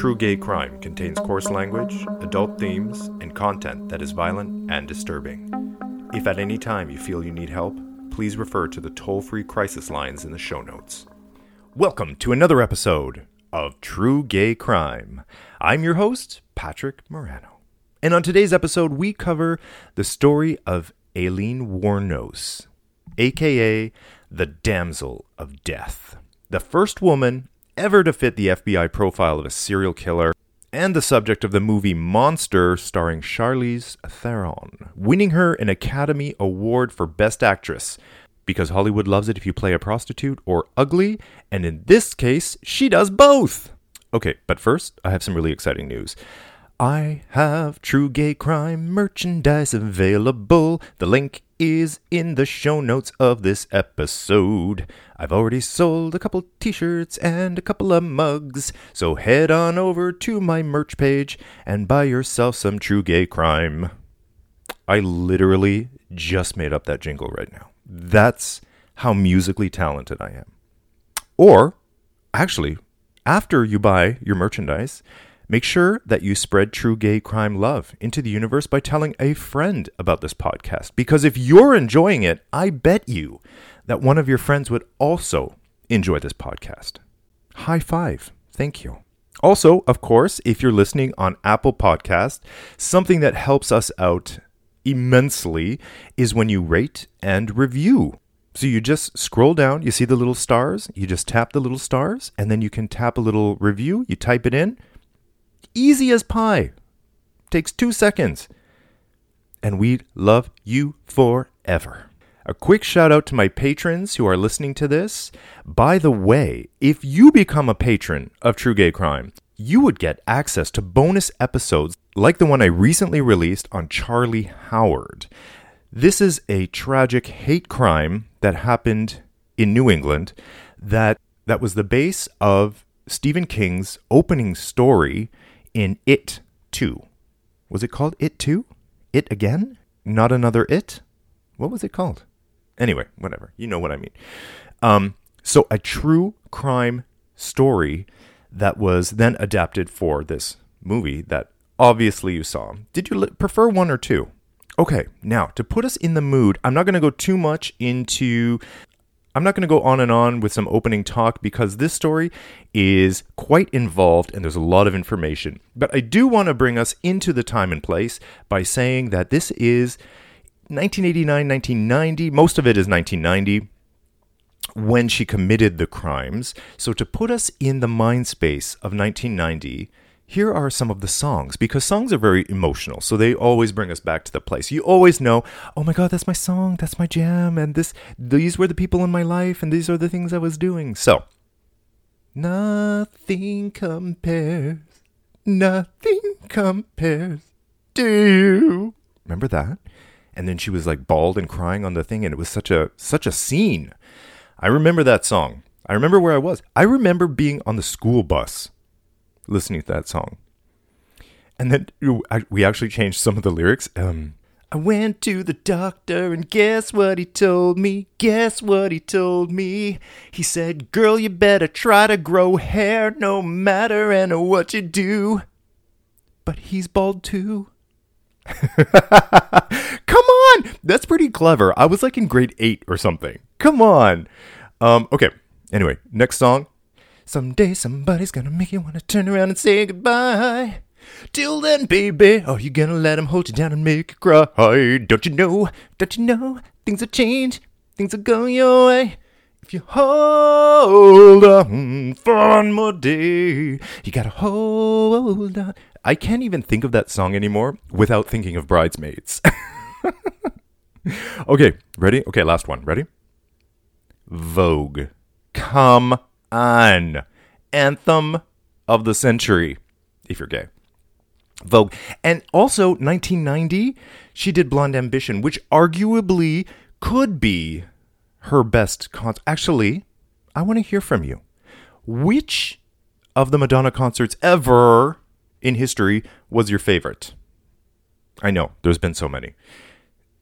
True Gay Crime contains coarse language, adult themes, and content that is violent and disturbing. If at any time you feel you need help, please refer to the toll free crisis lines in the show notes. Welcome to another episode of True Gay Crime. I'm your host, Patrick Morano. And on today's episode, we cover the story of Aileen Wuornos, aka the Damsel of Death, the first woman ever to fit the FBI profile of a serial killer, and the subject of the movie Monster starring Charlize Theron, winning her an Academy Award for Best Actress. Because Hollywood loves it if you play a prostitute or ugly, and in this case, she does both! Okay, but first, I have some really exciting news. I have True Gay Crime merchandise available. The link is in the show notes of this episode. I've already sold a couple t shirts and a couple of mugs, so head on over to my merch page and buy yourself some True Gay Crime. I literally just made up that jingle right now. That's how musically talented I am. Or, actually, after you buy your merchandise, Make sure that you spread true gay crime love into the universe by telling a friend about this podcast. Because if you're enjoying it, I bet you that one of your friends would also enjoy this podcast. High five. Thank you. Also, of course, if you're listening on Apple Podcast, something that helps us out immensely is when you rate and review. So you just scroll down, you see the little stars, you just tap the little stars, and then you can tap a little review, you type it in, Easy as pie. Takes two seconds. And we love you forever. A quick shout out to my patrons who are listening to this. By the way, if you become a patron of True Gay Crime, you would get access to bonus episodes like the one I recently released on Charlie Howard. This is a tragic hate crime that happened in New England that that was the base of Stephen King's opening story in It 2. Was it called It 2? It again? Not another It? What was it called? Anyway, whatever. You know what I mean. Um, so, a true crime story that was then adapted for this movie that obviously you saw. Did you li- prefer one or two? Okay, now to put us in the mood, I'm not going to go too much into I'm not going to go on and on with some opening talk because this story is quite involved and there's a lot of information. But I do want to bring us into the time and place by saying that this is 1989, 1990. Most of it is 1990 when she committed the crimes. So to put us in the mind space of 1990, here are some of the songs because songs are very emotional so they always bring us back to the place. You always know oh my god that's my song that's my jam and this these were the people in my life and these are the things i was doing. So nothing compares nothing compares to you. Remember that? And then she was like bald and crying on the thing and it was such a such a scene. I remember that song. I remember where i was. I remember being on the school bus listening to that song. And then we actually changed some of the lyrics. Um, I went to the doctor and guess what he told me? Guess what he told me? He said, Girl, you better try to grow hair no matter and what you do. But he's bald too. Come on! That's pretty clever. I was like in grade 8 or something. Come on. Um, okay. Anyway, next song. Someday somebody's gonna make you wanna turn around and say goodbye. Till then, baby, are you gonna let him hold you down and make you cry? Don't you know? Don't you know? Things will change. Things will go your way. If you hold on for one more day, you gotta hold on. I can't even think of that song anymore without thinking of Bridesmaids. okay, ready? Okay, last one. Ready? Vogue. Come on. Anthem of the century, if you're gay. Vogue. And also, 1990, she did Blonde Ambition, which arguably could be her best concert. Actually, I want to hear from you. Which of the Madonna concerts ever in history was your favorite? I know, there's been so many.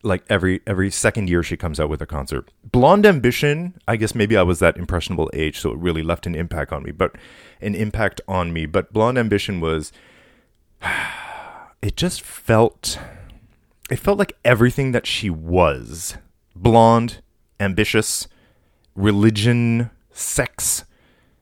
Like every every second year she comes out with a concert. Blonde Ambition, I guess maybe I was that impressionable age, so it really left an impact on me. But an impact on me. But Blonde Ambition was, it just felt, it felt like everything that she was: blonde, ambitious, religion, sex.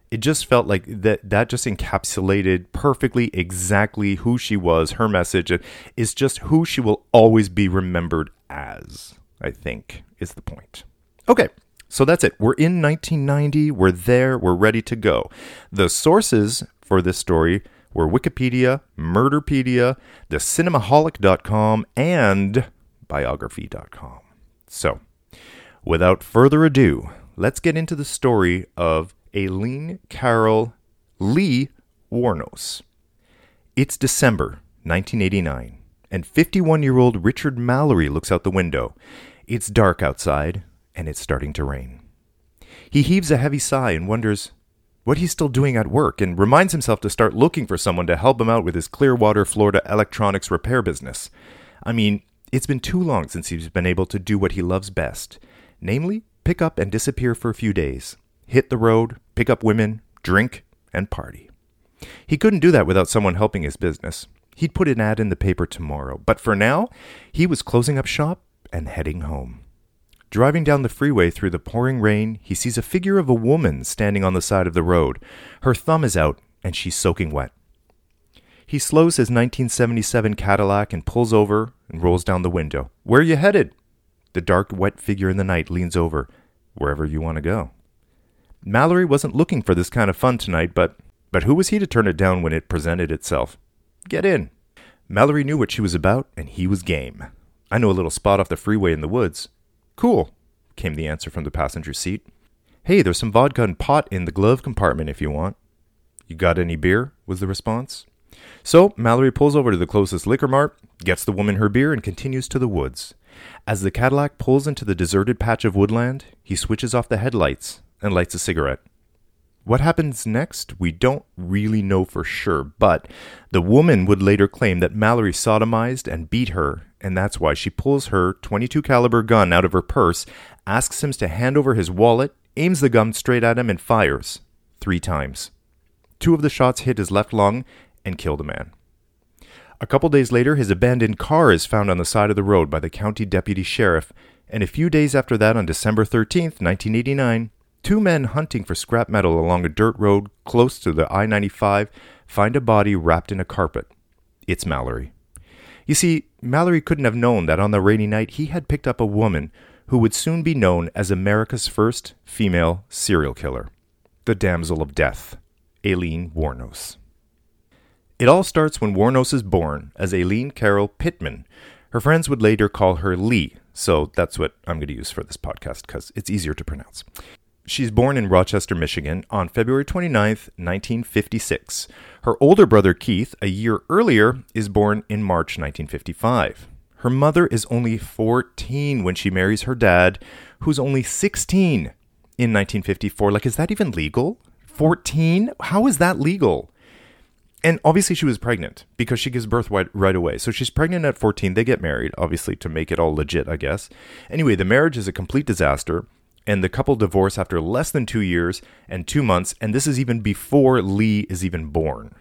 It just felt like that that just encapsulated perfectly exactly who she was, her message is just who she will always be remembered as, I think is the point. Okay, so that's it. We're in 1990, we're there, we're ready to go. The sources for this story were Wikipedia, Murderpedia, thecinemaholic.com, and biography.com. So, without further ado, let's get into the story of Aileen Carol Lee Wuornos. It's December 1989, and 51 year old Richard Mallory looks out the window. It's dark outside, and it's starting to rain. He heaves a heavy sigh and wonders what he's still doing at work and reminds himself to start looking for someone to help him out with his Clearwater, Florida electronics repair business. I mean, it's been too long since he's been able to do what he loves best namely, pick up and disappear for a few days hit the road, pick up women, drink, and party. He couldn't do that without someone helping his business. He'd put an ad in the paper tomorrow, but for now, he was closing up shop and heading home. Driving down the freeway through the pouring rain, he sees a figure of a woman standing on the side of the road. Her thumb is out, and she's soaking wet. He slows his 1977 Cadillac and pulls over and rolls down the window. Where are you headed? The dark, wet figure in the night leans over. Wherever you want to go. Mallory wasn't looking for this kind of fun tonight, but but who was he to turn it down when it presented itself? Get in. Mallory knew what she was about, and he was game. I know a little spot off the freeway in the woods. Cool, came the answer from the passenger seat. Hey, there's some vodka and pot in the glove compartment if you want. You got any beer? was the response. So Mallory pulls over to the closest liquor mart, gets the woman her beer, and continues to the woods. As the Cadillac pulls into the deserted patch of woodland, he switches off the headlights and lights a cigarette. What happens next, we don't really know for sure, but the woman would later claim that Mallory sodomized and beat her, and that's why she pulls her 22 caliber gun out of her purse, asks him to hand over his wallet, aims the gun straight at him and fires 3 times. Two of the shots hit his left lung and kill the man. A couple days later, his abandoned car is found on the side of the road by the county deputy sheriff, and a few days after that, on December 13th, 1989, Two men hunting for scrap metal along a dirt road close to the I 95 find a body wrapped in a carpet. It's Mallory. You see, Mallory couldn't have known that on the rainy night he had picked up a woman who would soon be known as America's first female serial killer, the Damsel of Death, Aileen Wuornos. It all starts when Wuornos is born as Aileen Carol Pittman. Her friends would later call her Lee, so that's what I'm going to use for this podcast because it's easier to pronounce. She's born in Rochester, Michigan on February 29, 1956. Her older brother Keith, a year earlier, is born in March 1955. Her mother is only 14 when she marries her dad, who's only 16 in 1954. Like, is that even legal? 14? How is that legal? And obviously, she was pregnant because she gives birth right, right, away. So she's pregnant at 14. They get married, obviously, to make it all legit, I guess. Anyway, the marriage is a complete disaster and the couple divorce after less than two years and two months, and this is even before Lee is even born.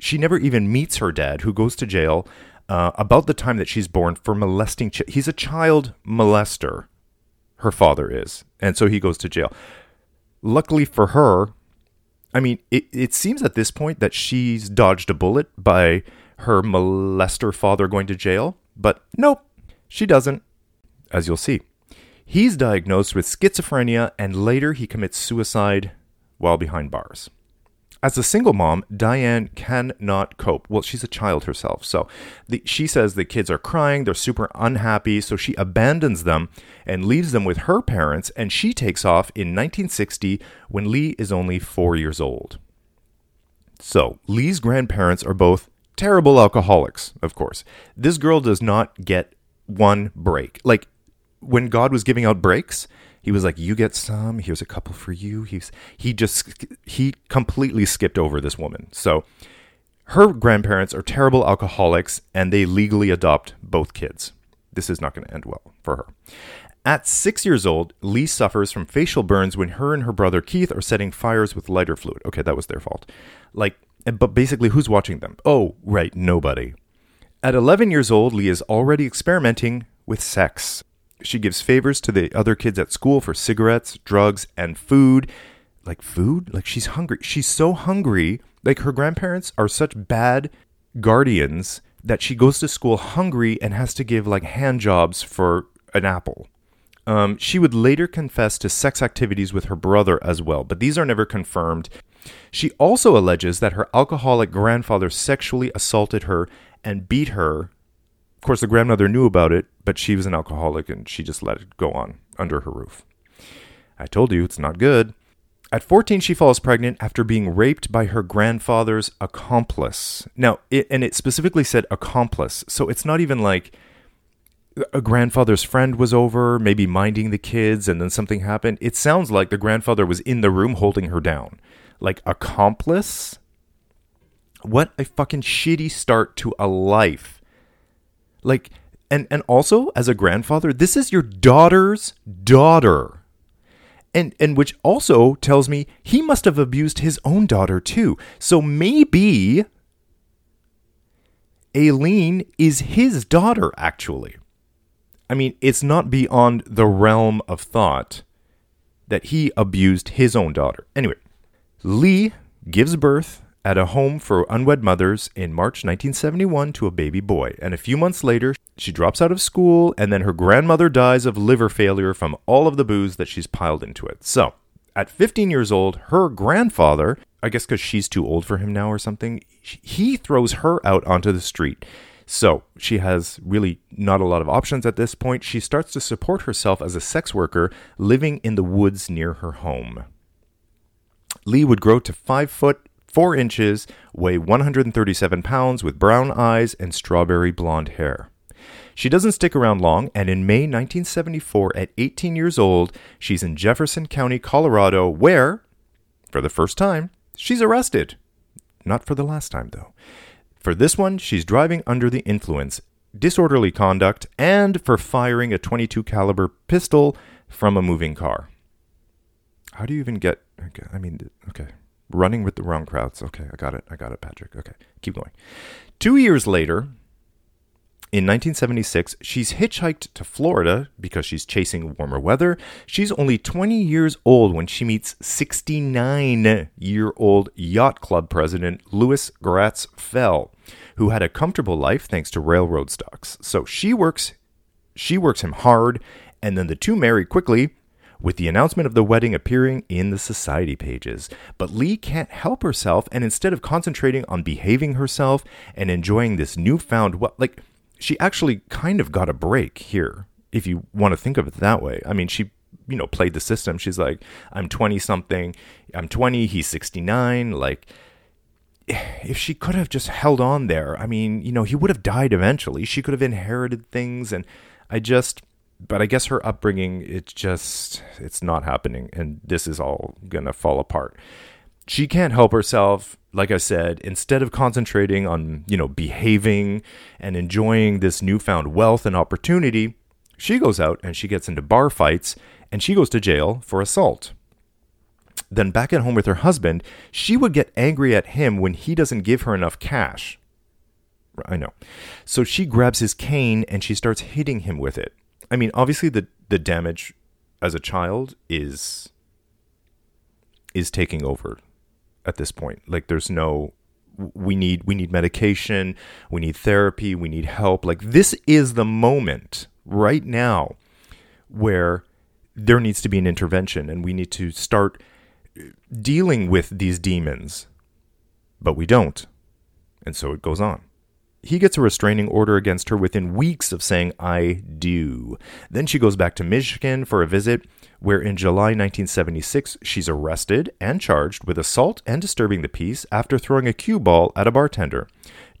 She never even meets her dad, who goes to jail uh, about the time that she's born for molesting. Ch- he's a child molester, her father is, and so he goes to jail. Luckily for her, I mean, it, it seems at this point that she's dodged a bullet by her molester father going to jail, but nope, she doesn't, as you'll see. He's diagnosed with schizophrenia and later he commits suicide while behind bars. As a single mom, Diane cannot cope. Well, she's a child herself. So the, she says the kids are crying, they're super unhappy, so she abandons them and leaves them with her parents, and she takes off in 1960 when Lee is only four years old. So Lee's grandparents are both terrible alcoholics, of course. This girl does not get one break. Like, when God was giving out breaks, he was like, "You get some. Here's a couple for you." He's he just he completely skipped over this woman. So her grandparents are terrible alcoholics, and they legally adopt both kids. this is not going to end well for her. At six years old, Lee suffers from facial burns when her and her brother Keith are setting fires with lighter fluid. Okay, that was their fault. Like, but basically, who's watching them? Oh, right, nobody. At 11 years old, Lee is already experimenting with sex. She gives favors to the other kids at school for cigarettes, drugs, and food. Like food? Like she's hungry. She's so hungry. Like her grandparents are such bad guardians that she goes to school hungry and has to give like hand jobs for an apple. Um, she would later confess to sex activities with her brother as well, but these are never confirmed. She also alleges that her alcoholic grandfather sexually assaulted her and beat her. Of course, the grandmother knew about it, but she was an alcoholic and she just let it go on under her roof. I told you it's not good. At 14, she falls pregnant after being raped by her grandfather's accomplice. Now, it, and it specifically said accomplice, so it's not even like a grandfather's friend was over, maybe minding the kids, and then something happened. It sounds like the grandfather was in the room holding her down. Like, accomplice? What a fucking shitty start to a life. Like, and, and also, as a grandfather, this is your daughter's daughter. And, and which also tells me he must have abused his own daughter too. So maybe Aileen is his daughter, actually. I mean, it's not beyond the realm of thought that he abused his own daughter. Anyway, Lee gives birth at a home for unwed mothers in March 1971 to a baby boy. And a few months later, she drops out of school, and then her grandmother dies of liver failure from all of the booze that she's piled into it. So, at 15 years old, her grandfather, I guess because she's too old for him now or something, he throws her out onto the street. So she has really not a lot of options at this point. She starts to support herself as a sex worker living in the woods near her home. Lee would grow to five foot four inches, weigh 137 pounds, with brown eyes and strawberry blonde hair. She doesn't stick around long, and in May 1974, at 18 years old, she's in Jefferson County, Colorado, where, for the first time, she's arrested. Not for the last time, though. For this one, she's driving under the influence, disorderly conduct, and for firing a 22 caliber pistol from a moving car. How do you even get okay, I mean, okay. Running with the wrong crowds. Okay, I got it. I got it, Patrick. Okay, keep going. 2 years later, in 1976, she's hitchhiked to Florida because she's chasing warmer weather. She's only 20 years old when she meets 69 year old yacht club president Lewis Gratz Fell, who had a comfortable life thanks to railroad stocks. So she works she works him hard, and then the two marry quickly, with the announcement of the wedding appearing in the society pages. But Lee can't help herself, and instead of concentrating on behaving herself and enjoying this newfound what like she actually kind of got a break here, if you want to think of it that way. I mean, she, you know, played the system. She's like, I'm 20 something, I'm 20, he's 69. Like, if she could have just held on there, I mean, you know, he would have died eventually. She could have inherited things. And I just, but I guess her upbringing, it's just, it's not happening. And this is all going to fall apart. She can't help herself like I said, instead of concentrating on, you know, behaving and enjoying this newfound wealth and opportunity, she goes out and she gets into bar fights and she goes to jail for assault. Then back at home with her husband, she would get angry at him when he doesn't give her enough cash. I know. So she grabs his cane and she starts hitting him with it. I mean, obviously the the damage as a child is is taking over at this point. Like there's no we need we need medication, we need therapy, we need help. Like this is the moment right now where there needs to be an intervention and we need to start dealing with these demons. But we don't. And so it goes on. He gets a restraining order against her within weeks of saying, I do. Then she goes back to Michigan for a visit where in July 1976 she's arrested and charged with assault and disturbing the peace after throwing a cue ball at a bartender,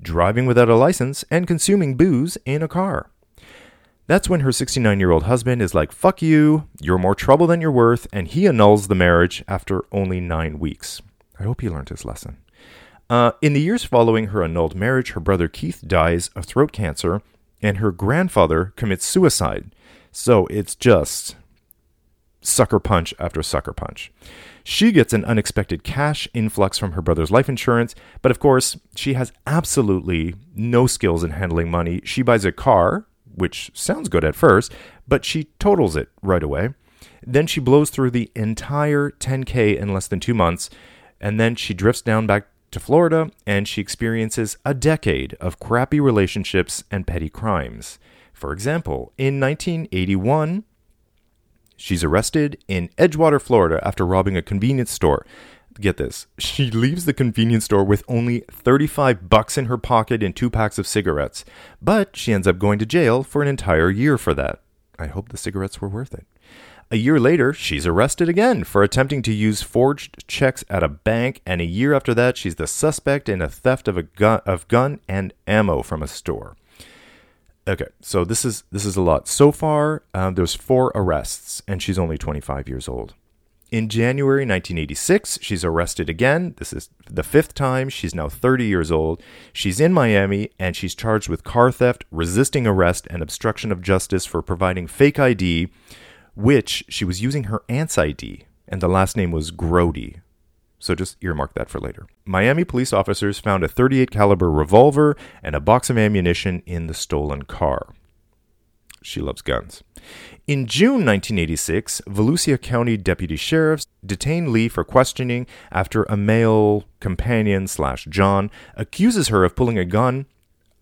driving without a license, and consuming booze in a car. That's when her 69 year old husband is like, fuck you, you're more trouble than you're worth, and he annuls the marriage after only nine weeks. I hope he learned his lesson. Uh, in the years following her annulled marriage, her brother Keith dies of throat cancer, and her grandfather commits suicide. So it's just sucker punch after sucker punch. She gets an unexpected cash influx from her brother's life insurance, but of course, she has absolutely no skills in handling money. She buys a car, which sounds good at first, but she totals it right away. Then she blows through the entire 10K in less than two months, and then she drifts down back to Florida and she experiences a decade of crappy relationships and petty crimes. For example, in 1981, she's arrested in Edgewater, Florida after robbing a convenience store. Get this. She leaves the convenience store with only 35 bucks in her pocket and two packs of cigarettes, but she ends up going to jail for an entire year for that. I hope the cigarettes were worth it. A year later, she's arrested again for attempting to use forged checks at a bank, and a year after that, she's the suspect in a theft of a gun of gun and ammo from a store. Okay, so this is this is a lot. So far, um, there's four arrests, and she's only 25 years old. In January 1986, she's arrested again. This is the fifth time. She's now 30 years old. She's in Miami and she's charged with car theft, resisting arrest, and obstruction of justice for providing fake ID which she was using her aunt's ID, and the last name was Grody. So just earmark that for later. Miami police officers found a 38 caliber revolver and a box of ammunition in the stolen car. She loves guns. In June 1986, Volusia County deputy sheriffs detained Lee for questioning after a male companion slash John accuses her of pulling a gun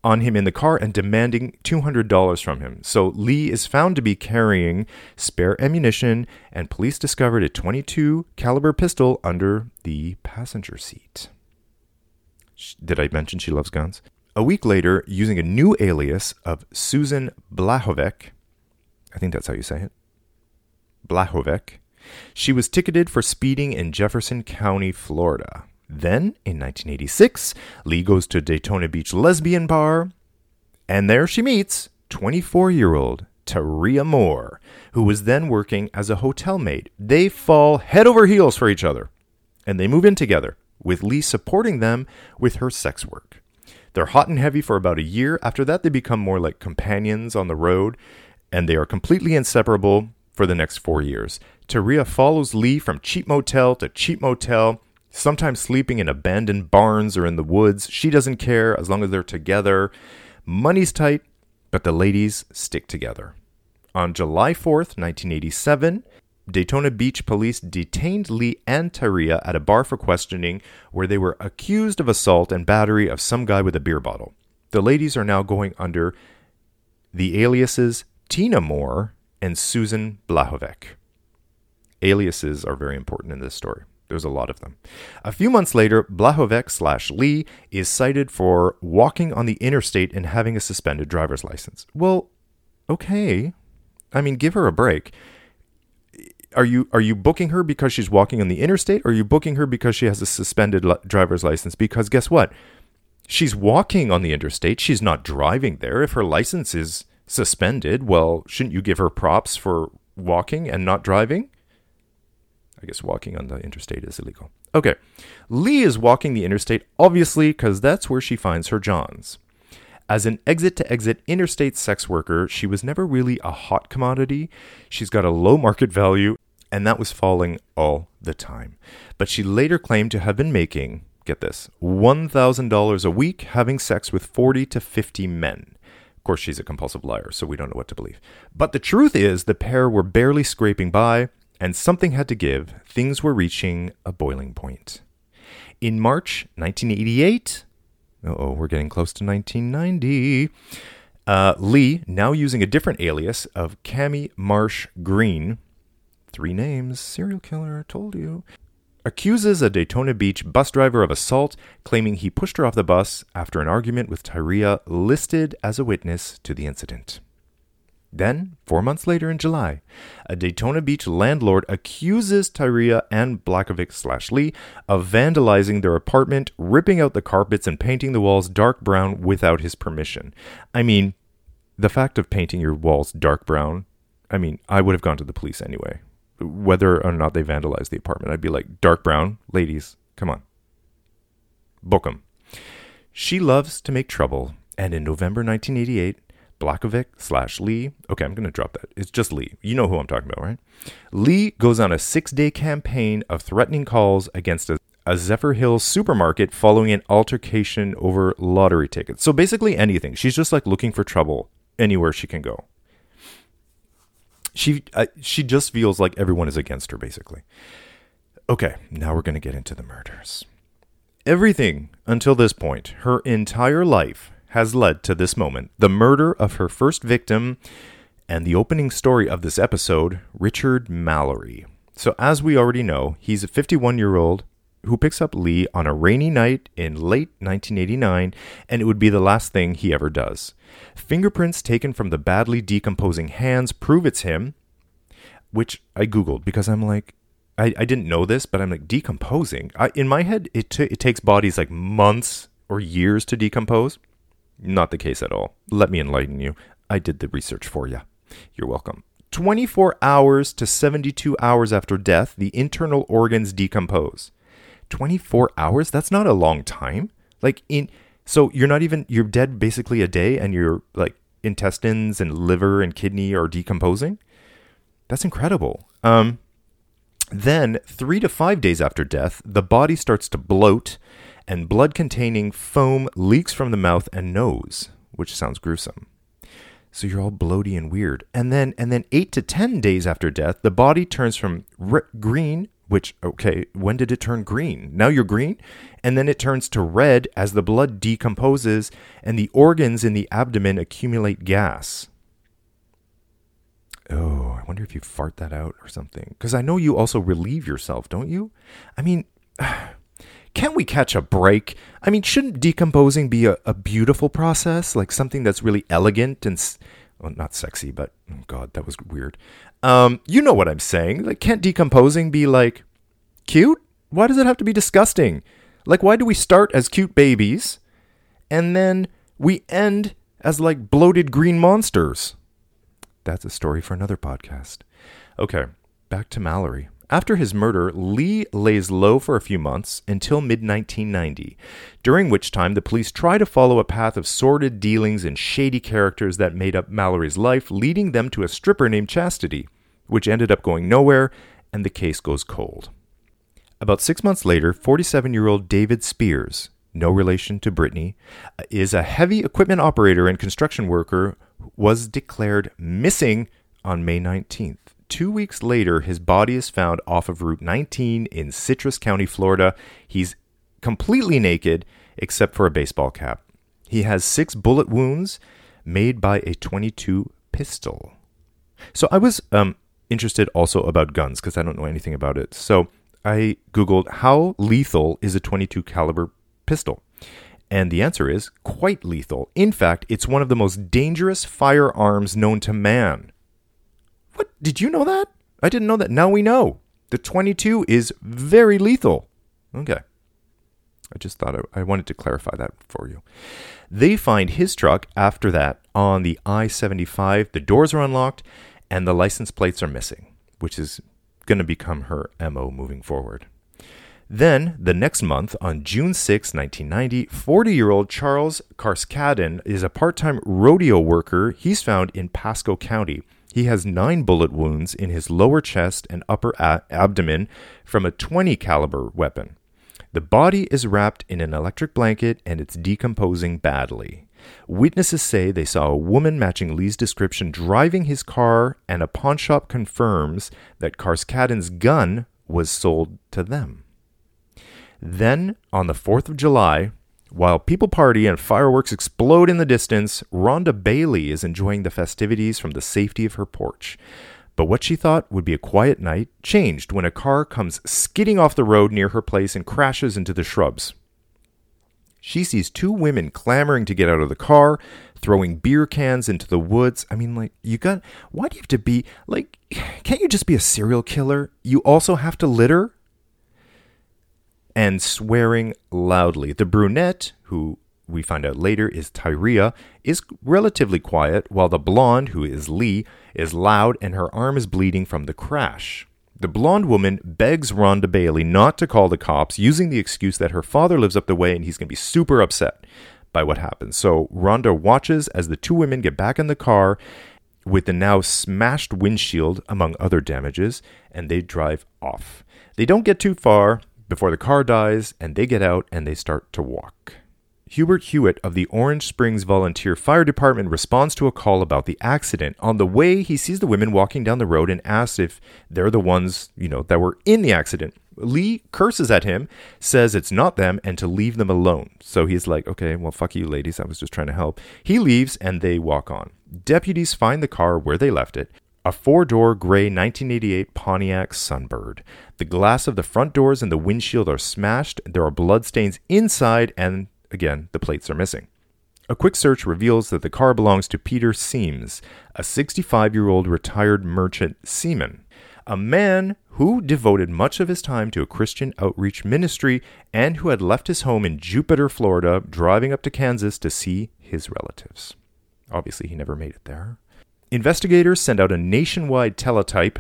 on him in the car and demanding $200 from him. So Lee is found to be carrying spare ammunition and police discovered a 22 caliber pistol under the passenger seat. Did I mention she loves guns? A week later, using a new alias of Susan Blahovec, I think that's how you say it. Blahovec, she was ticketed for speeding in Jefferson County, Florida. Then, in 1986, Lee goes to Daytona Beach lesbian bar, and there she meets 24 year old Tyria Moore, who was then working as a hotel maid. They fall head over heels for each other, and they move in together, with Lee supporting them with her sex work. They're hot and heavy for about a year. After that, they become more like companions on the road, and they are completely inseparable for the next four years. Tyria follows Lee from cheap motel to cheap motel sometimes sleeping in abandoned barns or in the woods. She doesn't care as long as they're together. Money's tight, but the ladies stick together. On July 4th, 1987, Daytona Beach police detained Lee and Tyria at a bar for questioning where they were accused of assault and battery of some guy with a beer bottle. The ladies are now going under the aliases Tina Moore and Susan Blahovec. Aliases are very important in this story. There's a lot of them. A few months later, Blahovec slash Lee is cited for walking on the interstate and having a suspended driver's license. Well, okay. I mean, give her a break. Are you are you booking her because she's walking on the interstate, or are you booking her because she has a suspended li- driver's license? Because guess what? She's walking on the interstate. She's not driving there. If her license is suspended, well, shouldn't you give her props for walking and not driving? I guess walking on the interstate is illegal. Okay. Lee is walking the interstate, obviously, because that's where she finds her Johns. As an exit to exit interstate sex worker, she was never really a hot commodity. She's got a low market value, and that was falling all the time. But she later claimed to have been making, get this, $1,000 a week having sex with 40 to 50 men. Of course, she's a compulsive liar, so we don't know what to believe. But the truth is, the pair were barely scraping by, and something had to give. Things were reaching a boiling point. In March 1988, oh, we're getting close to 1990. Uh, Lee, now using a different alias of Cammie Marsh Greene, three names, serial killer, I told you, accuses a Daytona Beach bus driver of assault, claiming he pushed her off the bus after an argument with Tyria, listed as a witness to the incident. Then, four months later in July, a Daytona Beach landlord accuses Tyria and Blakovich slash Lee of vandalizing their apartment, ripping out the carpets and painting the walls dark brown without his permission. I mean, the fact of painting your walls dark brown, I mean, I would have gone to the police anyway. Whether or not they vandalized the apartment, I'd be like, dark brown, ladies, come on. Book 'em. She loves to make trouble, and in November 1988, Blackovic slash Lee. Okay, I'm going to drop that. It's just Lee. You know who I'm talking about, right? Lee goes on a six day campaign of threatening calls against a, a Zephyrhills supermarket following an altercation over lottery tickets. So basically anything. She's just like looking for trouble anywhere she can go. She uh, she just feels like everyone is against her basically. Okay, now we're going to get into the murders. Everything until this point, her entire life has led to this moment the murder of her first victim and the opening story of this episode, Richard Mallory. So, as we already know, he's a 51 year old who picks up Lee on a rainy night in late 1989, and it would be the last thing he ever does. Fingerprints taken from the badly decomposing hands prove it's him, which I Googled because I'm like, I, I didn't know this, but I'm like, decomposing? I, in my head, it, t- it takes bodies like months or years to decompose. Not the case at all. Let me enlighten you. I did the research for you. You're welcome. 24 hours to 72 hours after death, the internal organs decompose. 24 hours? That's not a long time. Like in so you're not even you're dead basically a day and your like intestines and liver and kidney are decomposing? That's incredible. Um then 3 to 5 days after death, the body starts to bloat and blood containing foam leaks from the mouth and nose, which sounds gruesome. So you're all bloaty and weird. And then and then 8 to 10 days after death, the body turns from r- green, which okay, when did it turn green? Now you're green, and then it turns to red as the blood decomposes and the organs in the abdomen accumulate gas. Oh, I wonder if you fart that out or something. Because I know you also relieve yourself, don't you? I mean, can we catch a break? I mean, shouldn't decomposing be a, a beautiful process, like something that's really elegant and, well, not sexy, but oh God, that was weird. Um, you know what I'm saying? Like, can't decomposing be like cute? Why does it have to be disgusting? Like, why do we start as cute babies and then we end as like bloated green monsters? That's a story for another podcast. Okay, back to Mallory. After his murder, Lee lays low for a few months until mid 1990, during which time the police try to follow a path of sordid dealings and shady characters that made up Mallory's life, leading them to a stripper named Chastity, which ended up going nowhere, and the case goes cold. About six months later, 47 year old David Spears, no relation to Brittany, uh, is a heavy equipment operator and construction worker, was declared missing on May 19th. Two weeks later, his body is found off of Route 19 in Citrus County, Florida. He's completely naked except for a baseball cap. He has six bullet wounds made by a 22 pistol. So I was um, interested also about guns because I don't know anything about it. So I googled how lethal is a 22 caliber pistol. And the answer is quite lethal. In fact, it's one of the most dangerous firearms known to man. What? Did you know that? I didn't know that. Now we know. The 22 is very lethal. Okay. I just thought I, I wanted to clarify that for you. They find his truck after that on the I 75. The doors are unlocked and the license plates are missing, which is going to become her MO moving forward. Then, the next month, on June 6, 1990, 40 year old Charles Carskaddon is a part time rodeo worker. He's found in Pasco County. He has nine bullet wounds in his lower chest and upper a- abdomen from a 20 caliber weapon. The body is wrapped in an electric blanket and it's decomposing badly. Witnesses say they saw a woman matching Lee's description driving his car, and a pawnshop confirms that Carskaddon's gun was sold to them. Then, on the 4th of July, while people party and fireworks explode in the distance, Rhonda Bailey is enjoying the festivities from the safety of her porch. But what she thought would be a quiet night changed when a car comes skidding off the road near her place and crashes into the shrubs. She sees two women clamoring to get out of the car, throwing beer cans into the woods. I mean, like, you got. Why do you have to be. Like, can't you just be a serial killer? You also have to litter? And swearing loudly. The brunette, who we find out later is Tyria, is relatively quiet, while the blonde, who is Lee, is loud and her arm is bleeding from the crash. The blonde woman begs Rhonda Bailey not to call the cops, using the excuse that her father lives up the way and he's going to be super upset. by what happens. So Rhonda watches as the two women get back in the car with the now smashed windshield, among other damages, and they drive off. They don't get too far before the car dies, and they get out and they start to walk. Hubert Hewitt of the Orange Springs Volunteer Fire Department responds to a call about the accident. On the way, he sees the women walking down the road and asks if they're the ones, you know, that were in the accident. Lee curses at him, says it's not them, and to leave them alone. So he's like, okay, well, fuck you, ladies. I was just trying to help. He leaves and they walk on. Deputies find the car where they left it a four door gray 1988 Pontiac Sunbird. The glass of the front doors and the windshield are smashed. There are bloodstains inside, and Again, the plates are missing. A quick search reveals that the car belongs to Peter Siems, a 65 year old retired merchant seaman, a man who devoted much of his time to a Christian outreach ministry and who had left his home in Jupiter, Florida, driving up to Kansas to see his relatives. Obviously, he never made it there. Investigators send out a nationwide teletype.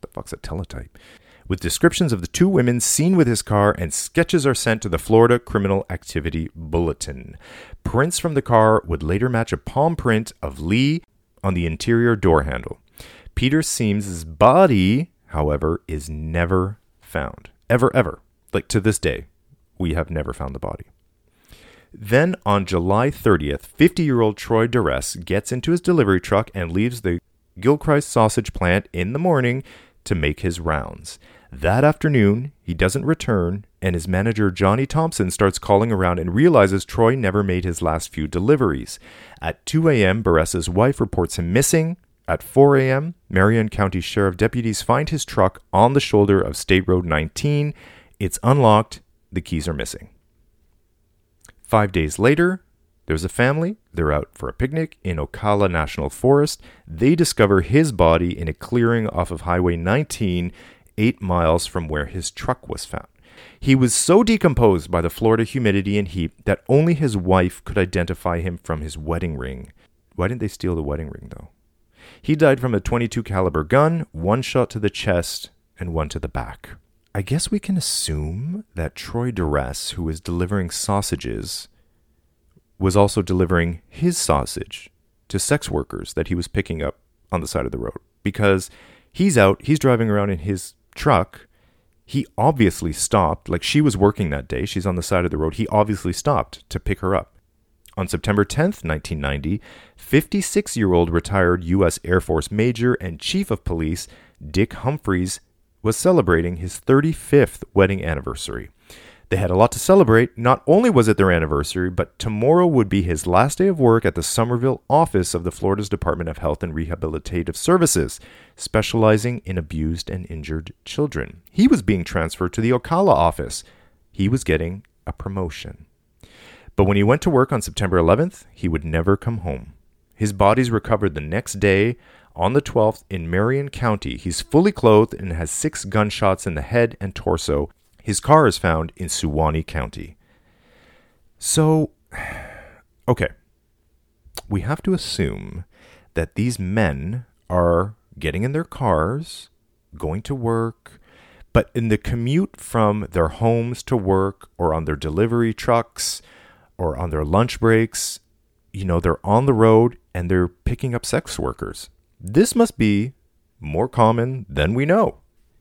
The fuck's a teletype? with descriptions of the two women seen with his car, and sketches are sent to the Florida Criminal Activity Bulletin. Prints from the car would later match a palm print of Lee on the interior door handle. Peter Siems's body, however, is never found. Ever, ever. Like to this day, we have never found the body. Then on July 30th, 50 year old Troy Burress gets into his delivery truck and leaves the Gilchrist sausage plant in the morning to make his rounds. That afternoon, he doesn't return, and his manager Johnny Thompson starts calling around and realizes Troy never made his last few deliveries. At 2 a.m., Burress's wife reports him missing. At 4 a.m., Marion County Sheriff deputies find his truck on the shoulder of State Road 19. It's unlocked, the keys are missing. Five days later, there's a family. They're out for a picnic in Ocala National Forest. They discover his body in a clearing off of Highway 19 eight miles from where his truck was found. He was so decomposed by the Florida humidity and heat that only his wife could identify him from his wedding ring. Why didn't they steal the wedding ring though? He died from a 22 caliber gun, one shot to the chest and one to the back. I guess we can assume that Troy Burress, who was delivering sausages, was also delivering his sausage to sex workers that he was picking up on the side of the road because he's out, he's driving around in his truck, he obviously stopped. Like she was working that day, she's on the side of the road. He obviously stopped to pick her up. On September 10th, 1990, 56 year old retired U.S. Air Force Major and Chief of Police Dick Humphreys was celebrating his 35th wedding anniversary. They had a lot to celebrate. Not only was it their anniversary, but tomorrow would be his last day of work at the Sumterville office of the Florida's Department of Health and Rehabilitative Services, specializing in abused and injured children. He was being transferred to the Ocala office. He was getting a promotion. But when he went to work on September 11th, he would never come home. His body's recovered the next day on the 12th in Marion County. He's fully clothed and has six gunshots in the head and torso his car is found in Suwannee County. So, okay. We have to assume that these men are getting in their cars, going to work, but in the commute from their homes to work or on their delivery trucks or on their lunch breaks, you know, they're on the road and they're picking up sex workers. This must be more common than we know.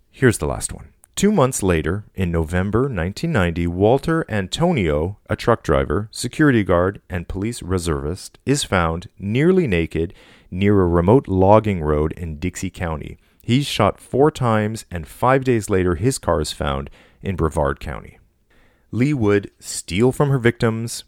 Here's the last one. Two months later, in November 1990, Walter Antonio, a truck driver, security guard, and police reservist, is found nearly naked near a remote logging road in Dixie County. He's shot four times, and five days later, his car is found in Brevard County. Lee would steal from her victims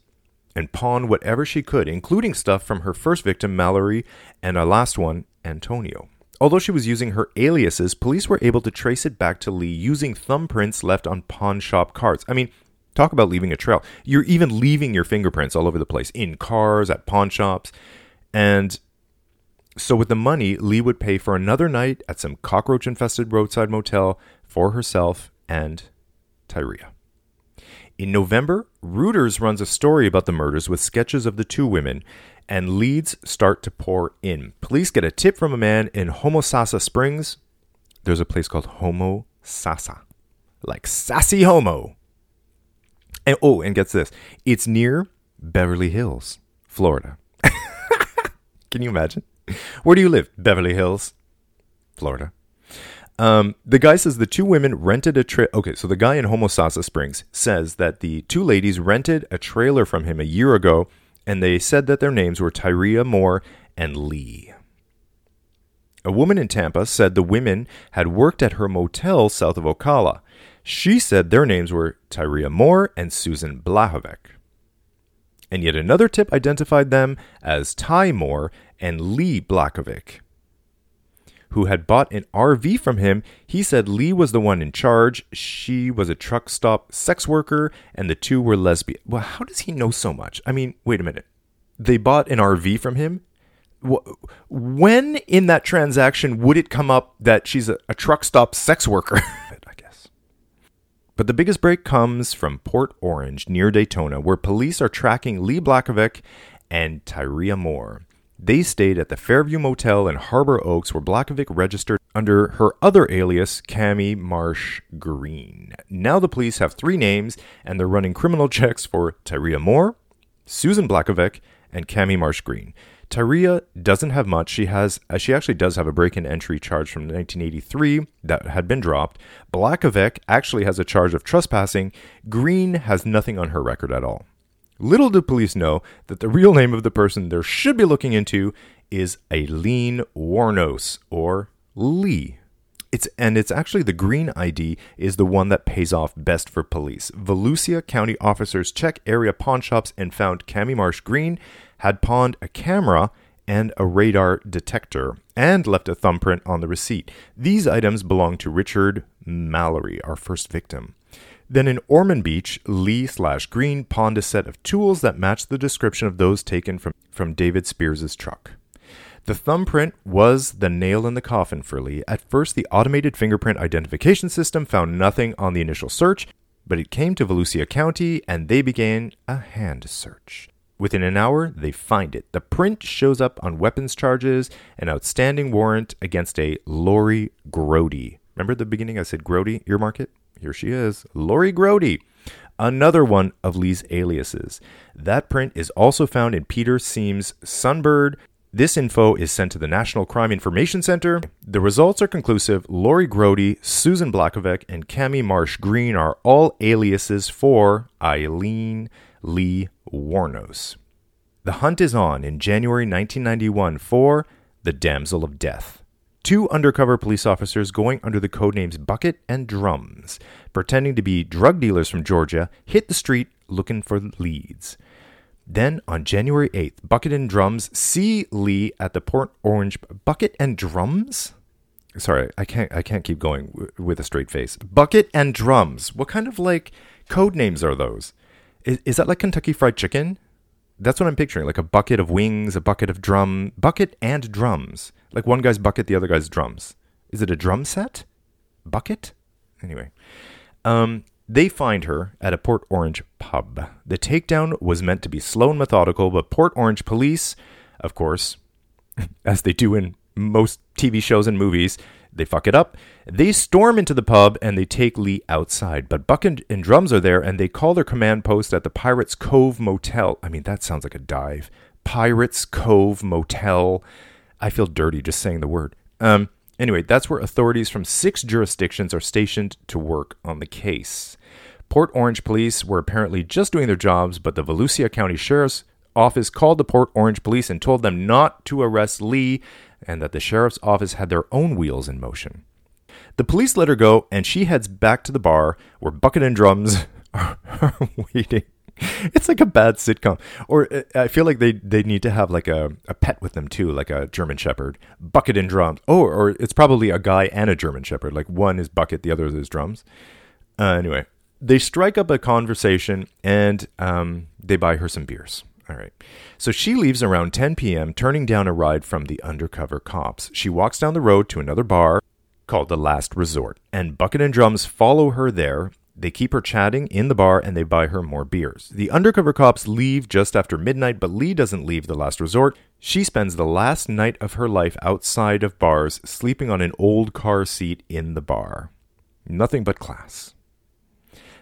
and pawn whatever she could, including stuff from her first victim, Mallory, and a last one, Antonio. Although she was using her aliases, police were able to trace it back to Lee using thumbprints left on pawn shop cards. I mean, talk about leaving a trail. You're even leaving your fingerprints all over the place in cars, at pawn shops. And so, with the money, Lee would pay for another night at some cockroach infested roadside motel for herself and Tyria. In November, Reuters runs a story about the murders with sketches of the two women, and leads start to pour in. Police get a tip from a man in Homosassa Springs. There's a place called Homo Homosassa, like sassy homo. And oh, and gets this, it's near Beverly Hills, Florida. Can you imagine? Where do you live? Beverly Hills, Florida. Um, the guy says the two women rented a trip. Okay, so the guy in Homosassa Springs says that the two ladies rented a trailer from him a year ago, and they said that their names were Tyria Moore and Lee. A woman in Tampa said the women had worked at her motel south of Ocala. She said their names were Tyria Moore and Susan Blahovec. And yet another tip identified them as Ty Moore and Lee Blakovic who had bought an RV from him. He said Lee was the one in charge. She was a truck stop sex worker, and the two were lesbian. Well, how does he know so much? I mean, wait a minute. They bought an RV from him. When in that transaction would it come up that she's a, a truck stop sex worker? I guess. But the biggest break comes from Port Orange near Daytona, where police are tracking Lee Blahovec and Tyria Moore. They stayed at the Fairview Motel in Harbor Oaks, where Blahovec registered under her other alias, Cammie Marsh Greene. Now the police have three names, and they're running criminal checks for Tyria Moore, Susan Blahovec, and Cammie Marsh Greene. Tyria doesn't have much. She has, uh, she actually does have a break-in entry charge from 1983 that had been dropped. Blahovec actually has a charge of trespassing. Greene has nothing on her record at all. Little do police know that the real name of the person they should be looking into is Aileen Wuornos or Lee. It's and it's actually the green ID is the one that pays off best for police. Volusia County officers check area pawn shops and found Cammie Marsh Greene had pawned a camera and a radar detector and left a thumbprint on the receipt. These items belong to Richard Mallory, our first victim. Then in Ormond Beach, Lee slash Greene pawned a set of tools that matched the description of those taken from, from David Spears' truck. The thumbprint was the nail in the coffin for Lee. At first, the automated fingerprint identification system found nothing on the initial search, but it came to Volusia County and they began a hand search. Within an hour, they find it. The print shows up on weapons charges, an outstanding warrant against a Lori Grody. Remember the beginning I said Grody, earmark it? Here she is, Lori Grody, another one of Lee's aliases. That print is also found in Peter Siems' Sunbird. This info is sent to the National Crime Information Center. The results are conclusive. Lori Grody, Susan Blahovec, and Cammie Marsh Greene are all aliases for Aileen Lee Wuornos. The hunt is on in January 1991 for The Damsel of Death two undercover police officers going under the code names Bucket and Drums, pretending to be drug dealers from Georgia, hit the street looking for leads. Then on January 8th, Bucket and Drums see Lee at the Port Orange Bucket and Drums? Sorry, I can't I can't keep going w- with a straight face. Bucket and Drums. What kind of like code names are those? Is, is that like Kentucky Fried Chicken? That's what I'm picturing, like a bucket of wings, a bucket of drum, bucket and drums. Like one guy's bucket, the other guy's drums. Is it a drum set? Bucket? Anyway. Um, they find her at a Port Orange pub. The takedown was meant to be slow and methodical, but Port Orange police, of course, as they do in most TV shows and movies, they fuck it up. They storm into the pub and they take Lee outside. But Buck and, and Drums are there and they call their command post at the Pirates Cove Motel. I mean, that sounds like a dive. Pirates Cove Motel. I feel dirty just saying the word. Um, anyway, that's where authorities from six jurisdictions are stationed to work on the case. Port Orange police were apparently just doing their jobs, but the Volusia County Sheriff's Office called the Port Orange police and told them not to arrest Lee and that the sheriff's office had their own wheels in motion. The police let her go, and she heads back to the bar where Bucket and Drums are waiting it's like a bad sitcom. Or uh, I feel like they they need to have like a, a pet with them too, like a German Shepherd, Bucket and Drums. Oh, or it's probably a guy and a German Shepherd. Like one is Bucket, the other is Drums. Uh, anyway, they strike up a conversation and um, they buy her some beers. All right. So she leaves around 10 p.m., turning down a ride from the undercover cops. She walks down the road to another bar called The Last Resort, and Bucket and Drums follow her there they keep her chatting in the bar and they buy her more beers. The undercover cops leave just after midnight, but Lee doesn't leave the last resort. She spends the last night of her life outside of bars, sleeping on an old car seat in the bar. Nothing but class.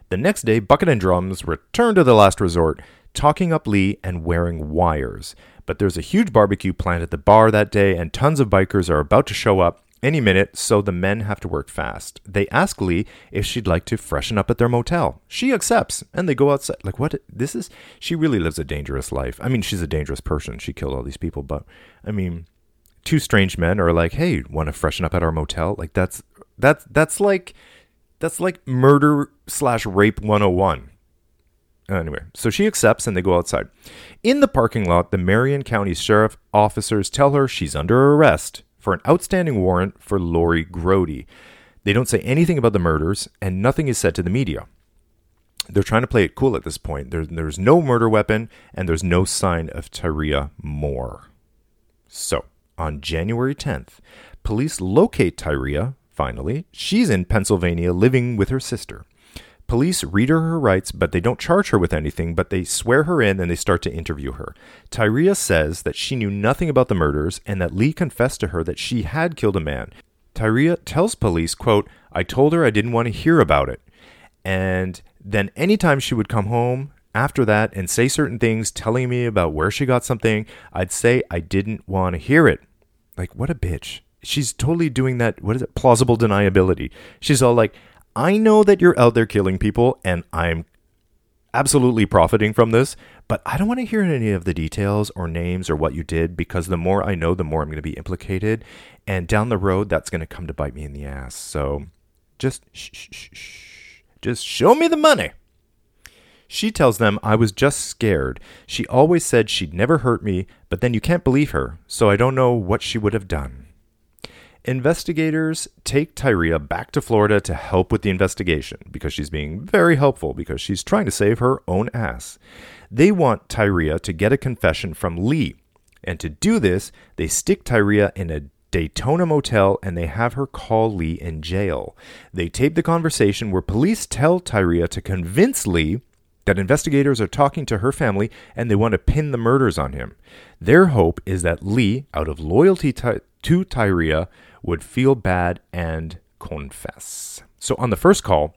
The next day, Bucket and Drums return to the last resort talking up Lee and wearing wires. But there's a huge barbecue planned at the bar that day, and tons of bikers are about to show up any minute, so the men have to work fast. They ask Lee if she'd like to freshen up at their motel. She accepts, and they go outside. Like, what? This is. She really lives a dangerous life. I mean, she's a dangerous person. She killed all these people, but I mean, two strange men are like, "Hey, want to freshen up at our motel?" Like, that's that's that's like that's like murder slash rape 101. Anyway, so she accepts and they go outside. In the parking lot, the Marion County Sheriff officers tell her she's under arrest for an outstanding warrant for Lori Grody. They don't say anything about the murders, and nothing is said to the media. They're trying to play it cool at this point. There, there's no murder weapon, and there's no sign of Tyria Moore. So, on January 10th, police locate Tyria, finally. She's in Pennsylvania living with her sister. Police read her her rights, but they don't charge her with anything, but they swear her in and they start to interview her. Tyria says that she knew nothing about the murders and that Lee confessed to her that she had killed a man. Tyria tells police, quote, I told her I didn't want to hear about it. And then anytime she would come home after that and say certain things, telling me about where she got something, I'd say I didn't want to hear it. Like, what a bitch. She's totally doing that. What is it? Plausible deniability. She's all like, I know that you're out there killing people and I'm absolutely profiting from this, but I don't want to hear any of the details or names or what you did because the more I know, the more I'm going to be implicated. And down the road, that's going to come to bite me in the ass. So just shh, shh, shh. Just show me the money. She tells them I was just scared. She always said she'd never hurt me, but then you can't believe her, so I don't know what she would have done. Investigators take Tyria back to Florida to help with the investigation because she's being very helpful because she's trying to save her own ass. They want Tyria to get a confession from Lee. And to do this, they stick Tyria in a Daytona motel and they have her call Lee in jail. They tape the conversation where police tell Tyria to convince Lee that investigators are talking to her family and they want to pin the murders on him. Their hope is that Lee, out of loyalty to, Tyria, would feel bad and confess. So on the first call,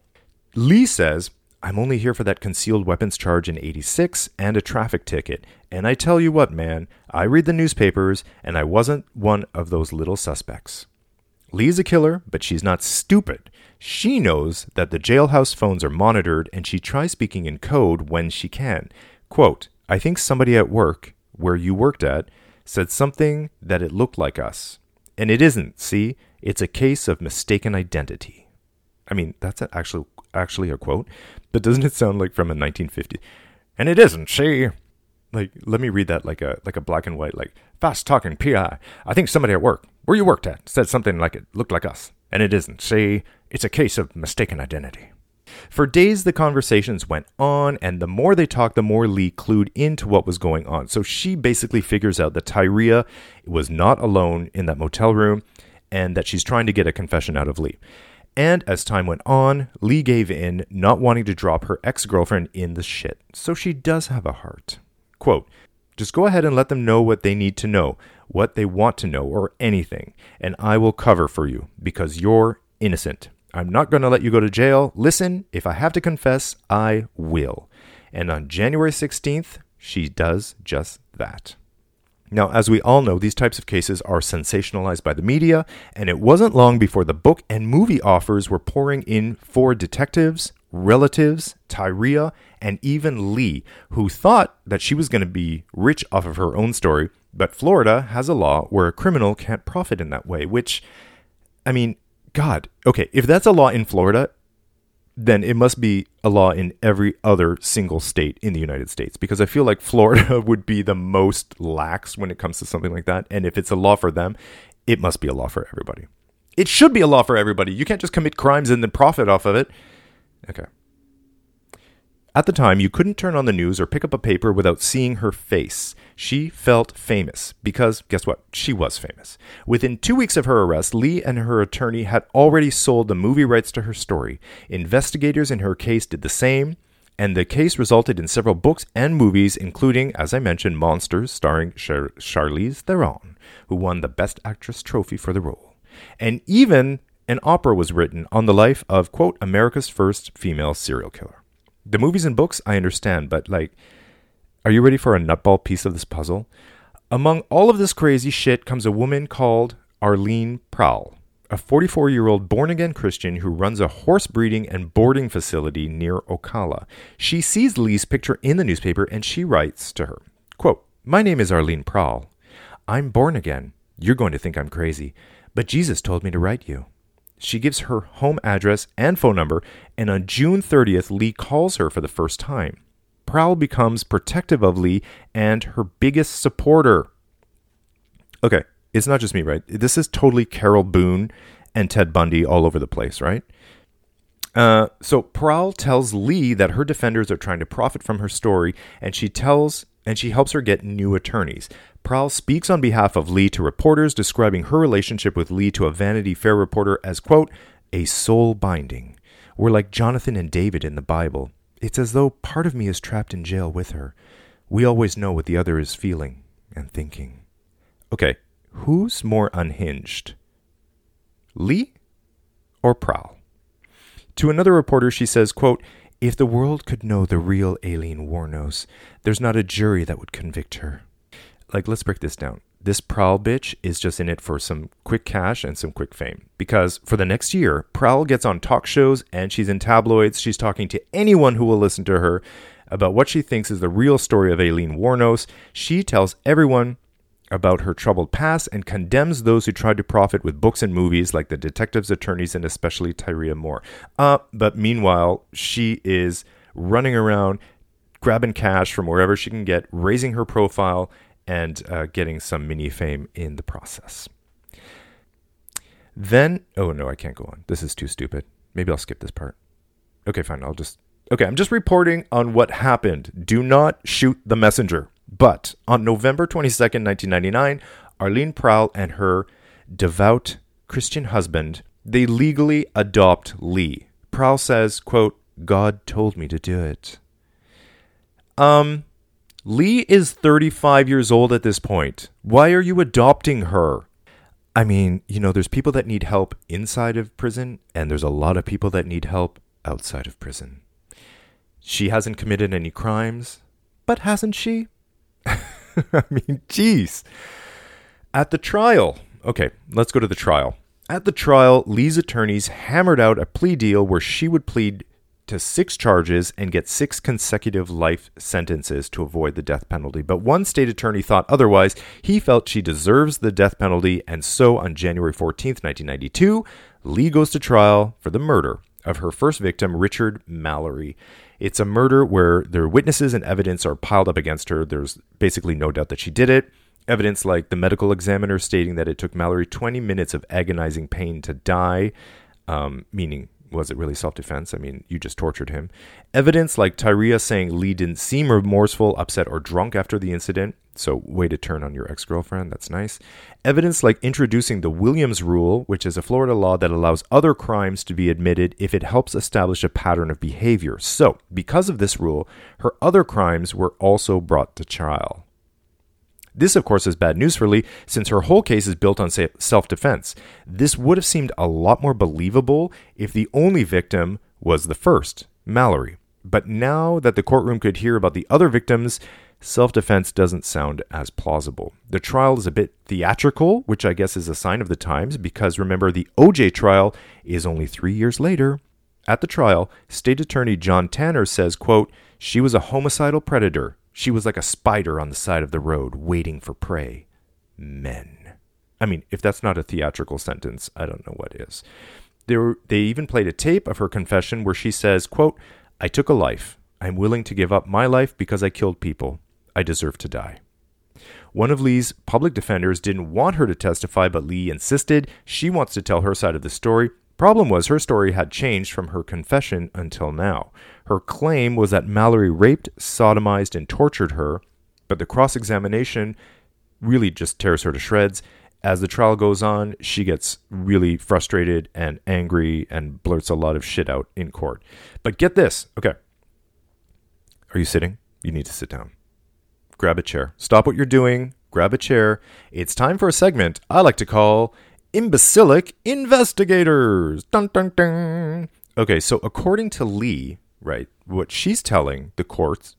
Lee says, I'm only here for that concealed weapons charge in 86 and a traffic ticket. And I tell you what, man, I read the newspapers and I wasn't one of those little suspects. Lee's a killer, but she's not stupid. She knows that the jailhouse phones are monitored and she tries speaking in code when she can. Quote, I think somebody at work, where you worked at, said something that it looked like us. And it isn't, see? It's a case of mistaken identity. I mean, that's actually actually a quote, but doesn't it sound like from a 1950? And it isn't, see? Like, let me read that like a like a black and white, like fast talking PI. I think somebody at work, where you worked at, said something like it looked like us, and it isn't. See, it's a case of mistaken identity. For days, the conversations went on, and the more they talked, the more Lee clued into what was going on. So she basically figures out that Tyria was not alone in that motel room and that she's trying to get a confession out of Lee. And as time went on, Lee gave in, not wanting to drop her ex girlfriend in the shit. So she does have a heart. Quote, just go ahead and let them know what they need to know, what they want to know, or anything, and I will cover for you because you're innocent. I'm not going to let you go to jail. Listen, if I have to confess, I will. And on January 16th, she does just that. Now, as we all know, these types of cases are sensationalized by the media, and it wasn't long before the book and movie offers were pouring in for detectives, relatives, Tyria, and even Lee, who thought that she was going to be rich off of her own story. But Florida has a law where a criminal can't profit in that way, which, I mean, God, okay, if that's a law in Florida, then it must be a law in every other single state in the United States because I feel like Florida would be the most lax when it comes to something like that. And if it's a law for them, it must be a law for everybody. It should be a law for everybody. You can't just commit crimes and then profit off of it. Okay. At the time, you couldn't turn on the news or pick up a paper without seeing her face. She felt famous because, guess what? She was famous. Within two weeks of her arrest, Lee and her attorney had already sold the movie rights to her story. Investigators in her case did the same, and the case resulted in several books and movies, including, as I mentioned, Monsters, starring Char- Charlize Theron, who won the Best Actress trophy for the role. And even an opera was written on the life of, quote, America's first female serial killer the movies and books I understand, but like Are you ready for a nutball piece of this puzzle? Among all of this crazy shit comes a woman called Arlene Pralle, a 44 year old born again Christian who runs a horse breeding and boarding facility near Ocala. She sees Lee's picture in the newspaper and she writes to her quote, My name is Arlene Pralle. I'm born again. You're going to think I'm crazy, but Jesus told me to write you. She gives her home address and phone number, and on June 30th, Lee calls her for the first time. Pralle becomes protective of Lee and her biggest supporter. Okay, it's not just me, right? This is totally Carole Boone and Ted Bundy all over the place, right? Uh, so Pralle tells Lee that her defenders are trying to profit from her story, and she tells and she helps her get new attorneys. Pralle speaks on behalf of Lee to reporters, describing her relationship with Lee to a Vanity Fair reporter as quote a soul binding. We're like Jonathan and David in the Bible. It's as though part of me is trapped in jail with her. We always know what the other is feeling and thinking. Okay, Who's more unhinged? Lee or Pralle? To another reporter, she says, quote, If the world could know the real Aileen Wuornos, there's not a jury that would convict her. Like, let's break this down. This Pralle bitch is just in it for some quick cash and some quick fame. Because for the next year, Pralle gets on talk shows and she's in tabloids. She's talking to anyone who will listen to her about what she thinks is the real story of Aileen Wuornos. She tells everyone about her troubled past and condemns those who tried to profit with books and movies like the detectives, attorneys, and especially Tyria Moore. Uh, but meanwhile, she is running around grabbing cash from wherever she can get, raising her profile, and uh, getting some mini fame in the process. Then, oh no, I can't go on. This is too stupid. Maybe I'll skip this part. Okay, fine. I'll just. Okay, I'm just reporting on what happened. Do not shoot the messenger. But on November 22nd, 1999, Arlene Pralle and her devout Christian husband, they legally adopt Lee. Pralle says, quote, God told me to do it. Um, Lee is 35 years old at this point. Why are you adopting her? I mean, you know, there's people that need help inside of prison, and there's a lot of people that need help outside of prison. She hasn't committed any crimes, but hasn't she? I mean, geez. At the trial, okay, let's go to the trial. At the trial, Lee's attorneys hammered out a plea deal where she would plead to six charges and get six consecutive life sentences to avoid the death penalty. But one state attorney thought otherwise. He felt she deserves the death penalty, and so on January 14th, 1992, Lee goes to trial for the murder of her first victim, Richard Mallory. It's a murder where their witnesses and evidence are piled up against her. There's basically no doubt that she did it. Evidence like the medical examiner stating that it took Mallory 20 minutes of agonizing pain to die, um, meaning was it really self defense? I mean, you just tortured him. Evidence like Tyria saying Lee didn't seem remorseful, upset, or drunk after the incident. So, way to turn on your ex girlfriend. That's nice. Evidence like introducing the Williams Rule, which is a Florida law that allows other crimes to be admitted if it helps establish a pattern of behavior. So, because of this rule, her other crimes were also brought to trial. This, of course, is bad news for Lee since her whole case is built on self defense. This would have seemed a lot more believable if the only victim was the first, Mallory. But now that the courtroom could hear about the other victims, self defense doesn't sound as plausible. The trial is a bit theatrical, which I guess is a sign of the times, because remember, the OJ trial is only three years later. At the trial, State Attorney John Tanner says, quote, She was a homicidal predator she was like a spider on the side of the road, waiting for prey. Men. I mean, if that's not a theatrical sentence, I don't know what is. There, they even played a tape of her confession where she says, quote, I took a life. I'm willing to give up my life because I killed people. I deserve to die. One of Lee's public defenders didn't want her to testify, but Lee insisted she wants to tell her side of the story. Problem was, her story had changed from her confession until now. Her claim was that Mallory raped, sodomized, and tortured her, but the cross examination really just tears her to shreds. As the trial goes on, she gets really frustrated and angry and blurts a lot of shit out in court. But get this okay. Are you sitting? You need to sit down. Grab a chair. Stop what you're doing. Grab a chair. It's time for a segment I like to call Imbecilic Investigators. Dun, dun, dun. Okay, so according to Lee, right? What she's telling the courts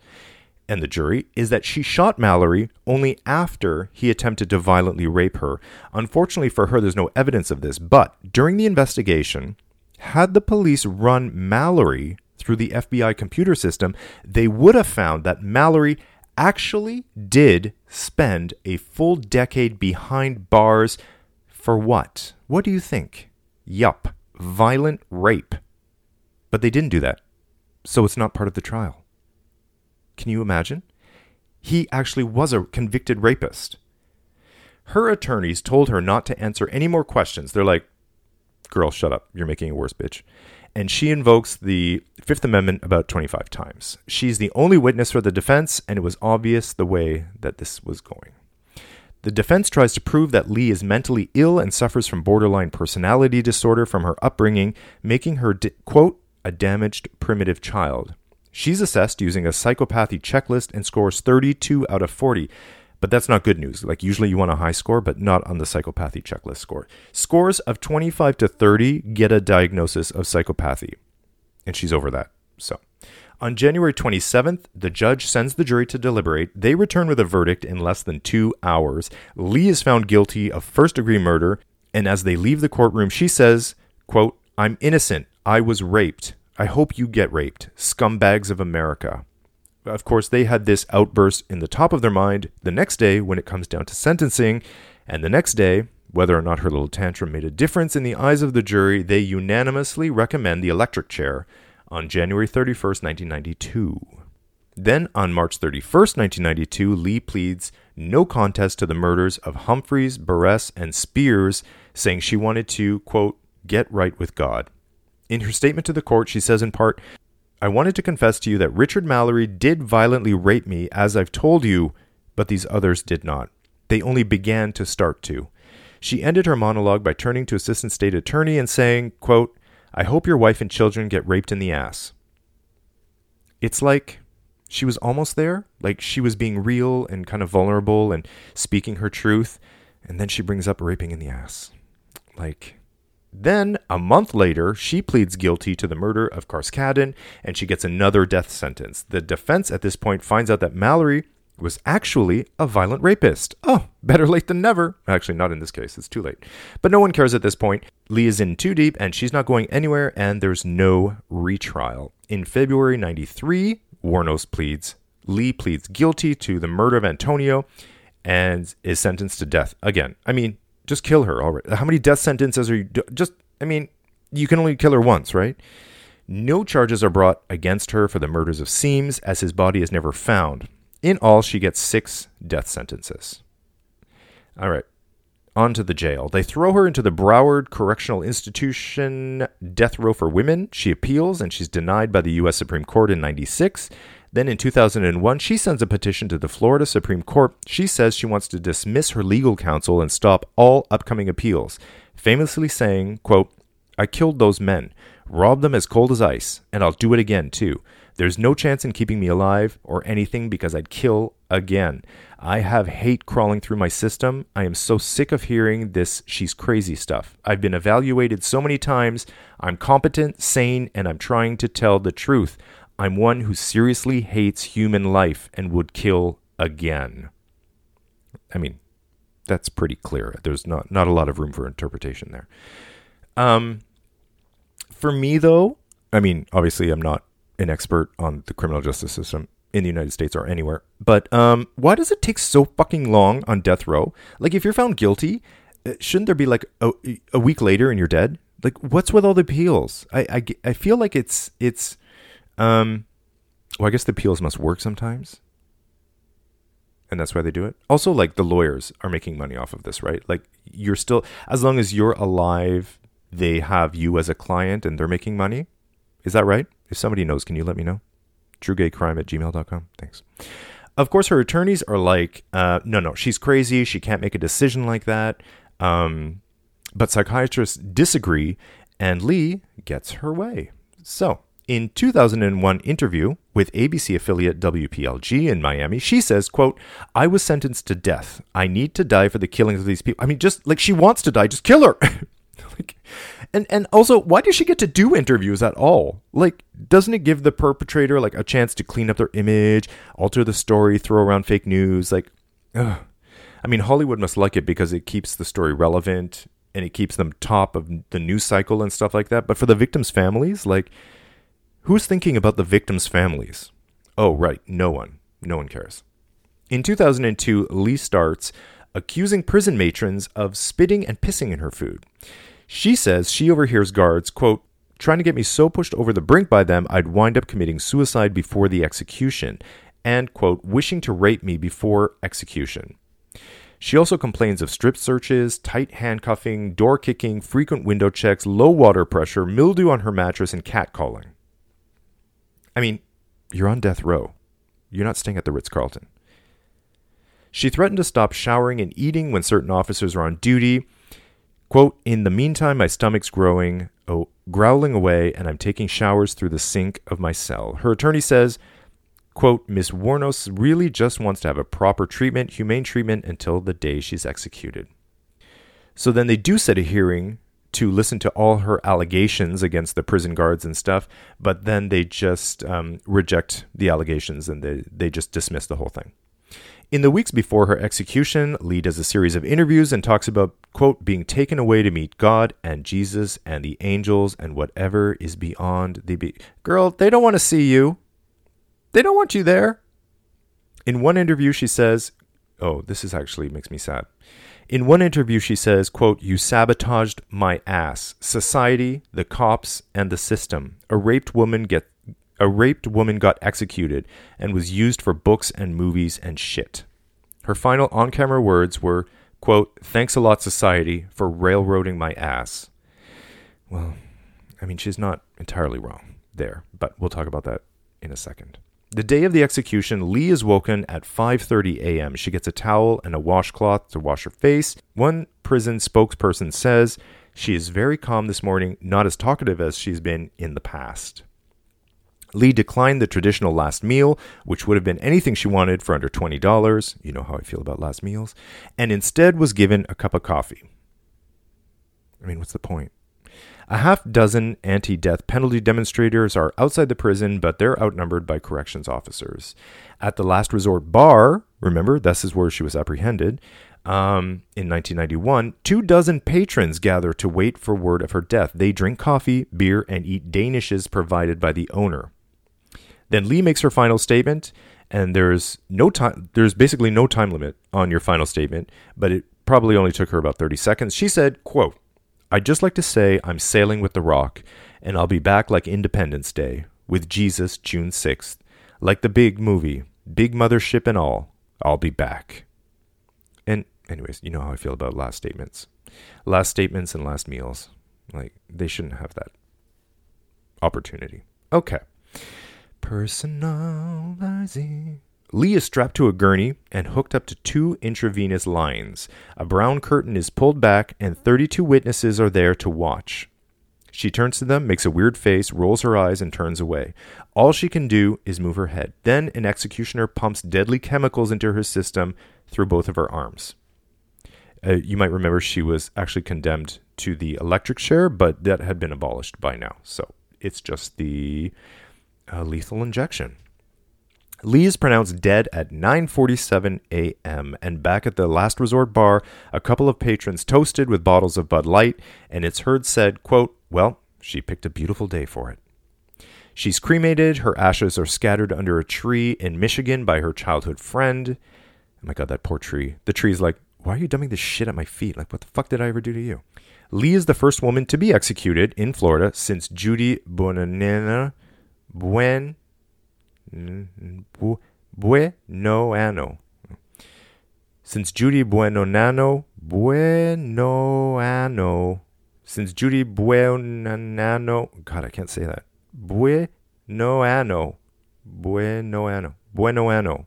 and the jury is that she shot Mallory only after he attempted to violently rape her. Unfortunately for her, there's no evidence of this, but during the investigation, had the police run Mallory through the FBI computer system, they would have found that Mallory actually did spend a full decade behind bars for what? What do you think? Yup, violent rape. But they didn't do that, so it's not part of the trial. Can you imagine? He actually was a convicted rapist. Her attorneys told her not to answer any more questions. They're like, girl, shut up. You're making it worse, bitch. And she invokes the Fifth Amendment about 25 times. She's the only witness for the defense, and it was obvious the way that this was going. The defense tries to prove that Lee is mentally ill and suffers from borderline personality disorder from her upbringing, making her, quote, a damaged primitive child. She's assessed using a psychopathy checklist and scores 32 out of 40. But that's not good news. Like, usually you want a high score, but not on the psychopathy checklist score. Scores of 25 to 30 get a diagnosis of psychopathy. And she's over that. So, on January 27th, the judge sends the jury to deliberate. They return with a verdict in less than two hours. Lee is found guilty of first degree murder. And as they leave the courtroom, she says, quote, I'm innocent. I was raped. I hope you get raped, scumbags of America. Of course, they had this outburst in the top of their mind the next day when it comes down to sentencing, and the next day, whether or not her little tantrum made a difference in the eyes of the jury, they unanimously recommend the electric chair on January 31st, 1992. Then, on March 31st, 1992, Lee pleads no contest to the murders of Humphreys, Burress, and Spears, saying she wanted to, quote, get right with God. In her statement to the court, she says in part, I wanted to confess to you that Richard Mallory did violently rape me, as I've told you, but these others did not. They only began to start to. She ended her monologue by turning to Assistant State Attorney and saying, quote, I hope your wife and children get raped in the ass. It's like she was almost there, like she was being real and kind of vulnerable and speaking her truth, and then she brings up raping in the ass. Like, then, a month later, she pleads guilty to the murder of Carskaddon and she gets another death sentence. The defense at this point finds out that Mallory was actually a violent rapist. Oh, better late than never. Actually, not in this case, it's too late. But no one cares at this point. Lee is in too deep and she's not going anywhere, and there's no retrial. In February 93, Wuornos pleads. Lee pleads guilty to the murder of Antonio and is sentenced to death. Again, I mean, just kill her already. How many death sentences are you? Do- just, I mean, you can only kill her once, right? No charges are brought against her for the murders of Siems, as his body is never found. In all, she gets six death sentences. All right, on to the jail. They throw her into the Broward Correctional Institution death row for women. She appeals and she's denied by the U.S. Supreme Court in 96. Then in 2001, she sends a petition to the Florida Supreme Court. She says she wants to dismiss her legal counsel and stop all upcoming appeals, famously saying, quote, I killed those men, robbed them as cold as ice, and I'll do it again too. There's no chance in keeping me alive or anything because I'd kill again. I have hate crawling through my system. I am so sick of hearing this she's crazy stuff. I've been evaluated so many times. I'm competent, sane, and I'm trying to tell the truth. I'm one who seriously hates human life and would kill again. I mean, that's pretty clear. There's not not a lot of room for interpretation there. Um, for me though, I mean, obviously I'm not an expert on the criminal justice system in the United States or anywhere, but um, why does it take so fucking long on death row? Like, if you're found guilty, uh, shouldn't there be like a, a week later and you're dead? Like, what's with all the appeals? I, I, I feel like it's it's um, well, I guess the appeals must work sometimes. And that's why they do it. Also, like the lawyers are making money off of this, right? Like you're still, as long as you're alive, they have you as a client and they're making money. Is that right? If somebody knows, can you let me know? truegaycrime at gmail.com. Thanks. Of course, her attorneys are like, uh, no, no, she's crazy. She can't make a decision like that. Um, but psychiatrists disagree, and Lee gets her way. So in 2001 interview with ABC affiliate WPLG in Miami, she says, quote, I was sentenced to death. I need to die for the killings of these people. I mean, just like she wants to die, just kill her. And and also, why does she get to do interviews at all? Like, doesn't it give the perpetrator like a chance to clean up their image, alter the story, throw around fake news? Like, ugh. I mean, Hollywood must like it because it keeps the story relevant and it keeps them top of the news cycle and stuff like that. But for the victims' families, like, who's thinking about the victims' families? Oh, right, no one. No one cares. In 2002, Lee starts accusing prison matrons of spitting and pissing in her food. She says she overhears guards, quote, trying to get me so pushed over the brink by them I'd wind up committing suicide before the execution, and, quote, wishing to rape me before execution. She also complains of strip searches, tight handcuffing, door kicking, frequent window checks, low water pressure, mildew on her mattress, and catcalling. I mean, you're on death row. You're not staying at the Ritz Carlton. She threatened to stop showering and eating when certain officers are on duty. Quote, In the meantime, my stomach's growing, oh, growling away, and I'm taking showers through the sink of my cell. Her attorney says, quote, Miss Wuornos really just wants to have a proper treatment, humane treatment, until the day she's executed. So then they do set a hearing to listen to all her allegations against the prison guards and stuff, but then they just um, reject the allegations and they, they just dismiss the whole thing. In the weeks before her execution, Lee does a series of interviews and talks about, quote, being taken away to meet God and Jesus and the angels and whatever is beyond the. Be- Girl, they don't want to see you. They don't want you there. In one interview, she says, oh, this is actually makes me sad. In one interview, she says, quote, You sabotaged my ass, society, the cops, and the system. A raped woman get a raped woman got executed and was used for books and movies and shit. Her final on camera words were, quote, Thanks a lot, society, for railroading my ass. Well, I mean, she's not entirely wrong there, but we'll talk about that in a second. The day of the execution, Lee is woken at 5:30 a.m. She gets a towel and a washcloth to wash her face. One prison spokesperson says she is very calm this morning, not as talkative as she's been in the past. Lee declined the traditional last meal, which would have been anything she wanted for under $20. You know how I feel about last meals. And instead was given a cup of coffee. I mean, what's the point? A half dozen anti death penalty demonstrators are outside the prison, but they're outnumbered by corrections officers. At the last resort bar, remember, this is where she was apprehended, um, in 1991, two dozen patrons gather to wait for word of her death. They drink coffee, beer, and eat danishes provided by the owner. Then Lee makes her final statement, and there's no time. There's basically no time limit on your final statement, but it probably only took her about 30 seconds. She said, "quote I'd just like to say I'm sailing with the Rock, and I'll be back like Independence Day with Jesus June 6th, like the big movie, big mothership and all. I'll be back." And anyways, you know how I feel about last statements, last statements and last meals. Like they shouldn't have that opportunity. Okay. Personalizing. Lee is strapped to a gurney and hooked up to two intravenous lines. A brown curtain is pulled back, and 32 witnesses are there to watch. She turns to them, makes a weird face, rolls her eyes, and turns away. All she can do is move her head. Then an executioner pumps deadly chemicals into her system through both of her arms. Uh, you might remember she was actually condemned to the electric chair, but that had been abolished by now. So it's just the a lethal injection. Lee is pronounced dead at 9:47 a.m. and back at the last resort bar, a couple of patrons toasted with bottles of Bud Light, and it's heard said, quote, "Well, she picked a beautiful day for it." She's cremated, her ashes are scattered under a tree in Michigan by her childhood friend. Oh my god, that poor tree. The tree's like, "Why are you dumping this shit at my feet? Like what the fuck did I ever do to you?" Lee is the first woman to be executed in Florida since Judy Buenanono buen, bu, buenoano. Since Judy Buenoano, Buenoano, since Judy Buenoano, God, I can't say that. Buenoano, Buenoano, Buenoano,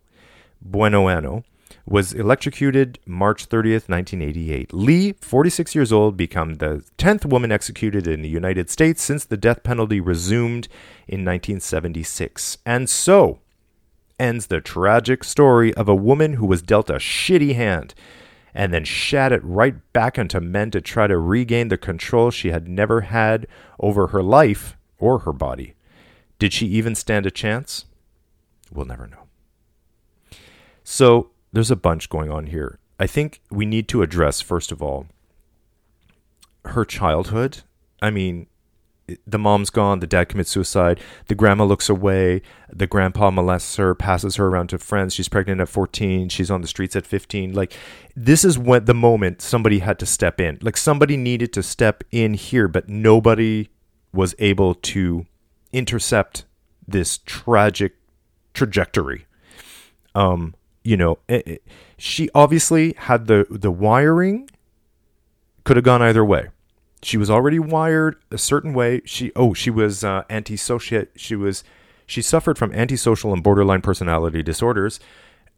Buenoano was electrocuted March 30th, 1988. Lee, 46 years old, became the 10th woman executed in the United States since the death penalty resumed in 1976. And so ends the tragic story of a woman who was dealt a shitty hand and then shat it right back into men to try to regain the control she had never had over her life or her body. Did she even stand a chance? We'll never know. So there's a bunch going on here. I think we need to address, first of all, her childhood. I mean, the mom's gone, the dad commits suicide, the grandma looks away, the grandpa molests her, passes her around to friends. She's pregnant at 14, she's on the streets at 15. Like this is when the moment somebody had to step in. Like somebody needed to step in here, but nobody was able to intercept this tragic trajectory. Um, you know, it, it, she obviously had the the wiring could have gone either way she was already wired a certain way. She oh she was uh, antisocial. She was she suffered from antisocial and borderline personality disorders.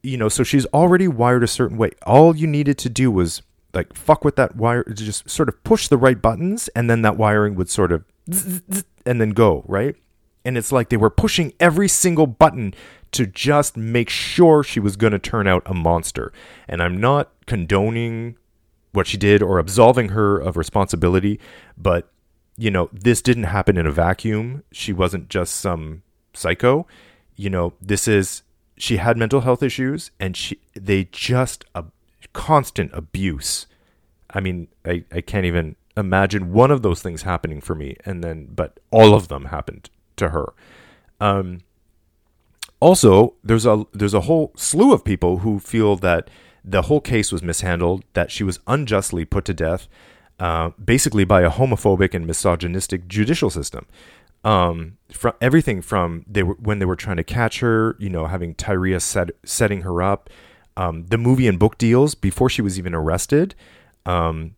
You know, so she's already wired a certain way. All you needed to do was like fuck with that wire, just sort of push the right buttons, and then that wiring would sort of and then go right. And it's like they were pushing every single button to just make sure she was going to turn out a monster. And I'm not condoning what she did or absolving her of responsibility. But, you know, this didn't happen in a vacuum. She wasn't just some psycho. You know, this is, she had mental health issues and she, they just, a constant abuse. I mean, I, I can't even imagine one of those things happening for me. And then, but all of them happened to her. Um, also, there's a there's a whole slew of people who feel that the whole case was mishandled, that she was unjustly put to death, uh, basically by a homophobic and misogynistic judicial system. Um, from everything from they were when they were trying to catch her, you know, having Tyria set, setting her up, um, the movie and book deals before she was even arrested. Um,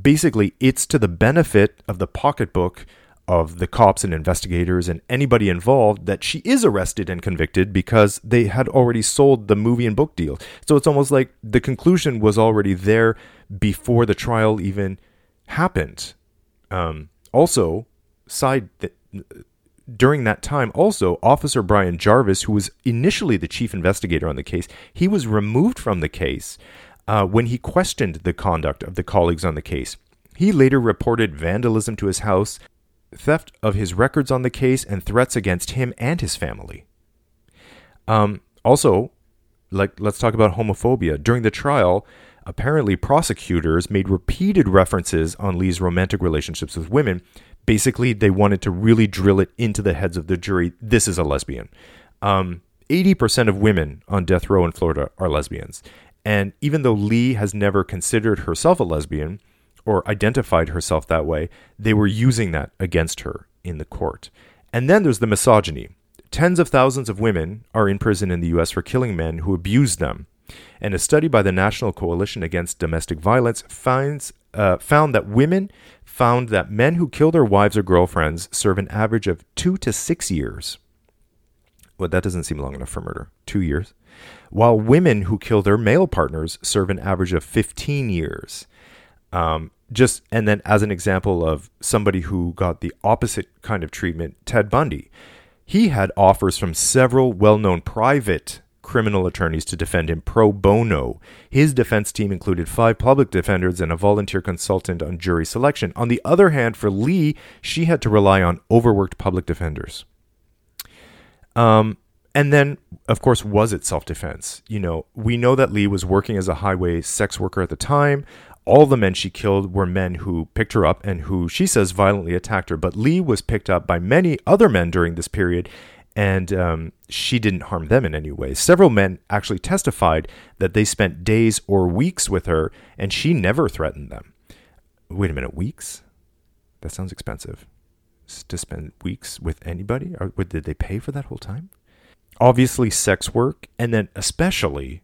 basically, it's to the benefit of the pocketbook of the cops and investigators and anybody involved that she is arrested and convicted because they had already sold the movie and book deal. So it's almost like the conclusion was already there before the trial even happened. Um, also, side th- during that time, also Officer Brian Jarvis, who was initially the chief investigator on the case, he was removed from the case uh, when he questioned the conduct of the colleagues on the case. He later reported vandalism to his house, theft of his records on the case, and threats against him and his family. Um, also, like let's talk about homophobia. During the trial, apparently prosecutors made repeated references on Lee's romantic relationships with women. Basically, they wanted to really drill it into the heads of the jury. This is a lesbian. Um, 80% of women on death row in Florida are lesbians. And even though Lee has never considered herself a lesbian, or identified herself that way, they were using that against her in the court. And then there's the misogyny. Tens of thousands of women are in prison in the US for killing men who abuse them. And a study by the National Coalition Against Domestic Violence finds, uh, found that women found that men who kill their wives or girlfriends serve an average of two to six years. Well, that doesn't seem long enough for murder. Two years. While women who kill their male partners serve an average of 15 years. Um, just and then as an example of somebody who got the opposite kind of treatment, Ted Bundy. He had offers from several well-known private criminal attorneys to defend him pro bono. His defense team included five public defenders and a volunteer consultant on jury selection. On the other hand, for Lee, she had to rely on overworked public defenders. Um, and then, of course, was it self defense? You know, we know that Lee was working as a highway sex worker at the time all the men she killed were men who picked her up and who she says violently attacked her. But Lee was picked up by many other men during this period, and um, she didn't harm them in any way. Several men actually testified that they spent days or weeks with her, and she never threatened them. Wait a minute, weeks? That sounds expensive. To spend weeks with anybody? Or did they pay for that whole time? Obviously, sex work, and then especially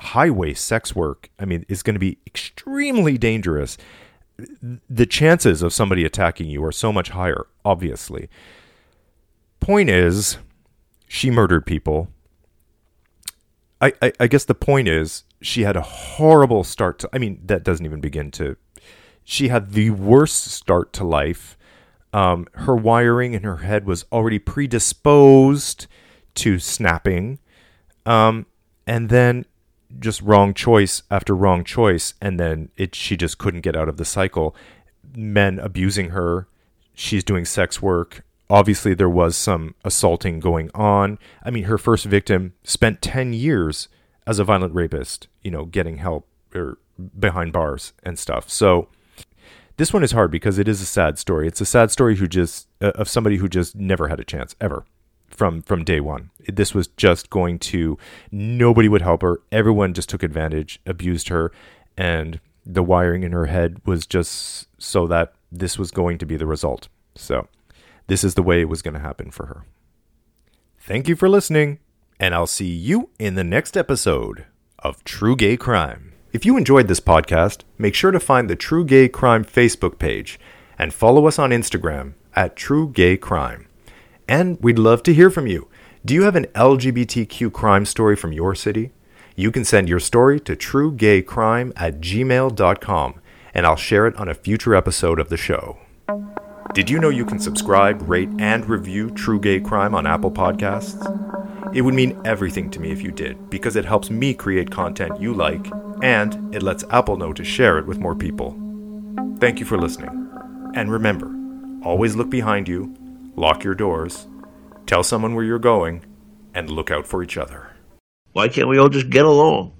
highway sex work, I mean, is going to be extremely dangerous. The chances of somebody attacking you are so much higher, obviously. Point is, she murdered people. I, I, I guess the point is, she had a horrible start to. I mean, that doesn't even begin to. She had the worst start to life. Um, her wiring in her head was already predisposed to snapping. Um, and then just wrong choice after wrong choice, and then it she just couldn't get out of the cycle. Men abusing her, she's doing sex work. Obviously, there was some assaulting going on. I mean, her first victim spent 10 years as a violent rapist, you know, getting help or behind bars and stuff. So, this one is hard because it is a sad story. It's a sad story who just uh, of somebody who just never had a chance ever from from day one. This was just going to nobody would help her. Everyone just took advantage, abused her, and the wiring in her head was just so that this was going to be the result. So, this is the way it was going to happen for her. Thank you for listening, and I'll see you in the next episode of True Gay Crime. If you enjoyed this podcast, make sure to find the True Gay Crime Facebook page and follow us on Instagram at True Gay Crime. And we'd love to hear from you. Do you have an LGBTQ crime story from your city? You can send your story to truegaycrime at gmail.com and I'll share it on a future episode of the show. Did you know you can subscribe, rate, and review True Gay Crime on Apple Podcasts? It would mean everything to me if you did, because it helps me create content you like, and it lets Apple know to share it with more people. Thank you for listening. And remember, always look behind you, lock your doors, tell someone where you're going, and look out for each other. Why can't we all just get along?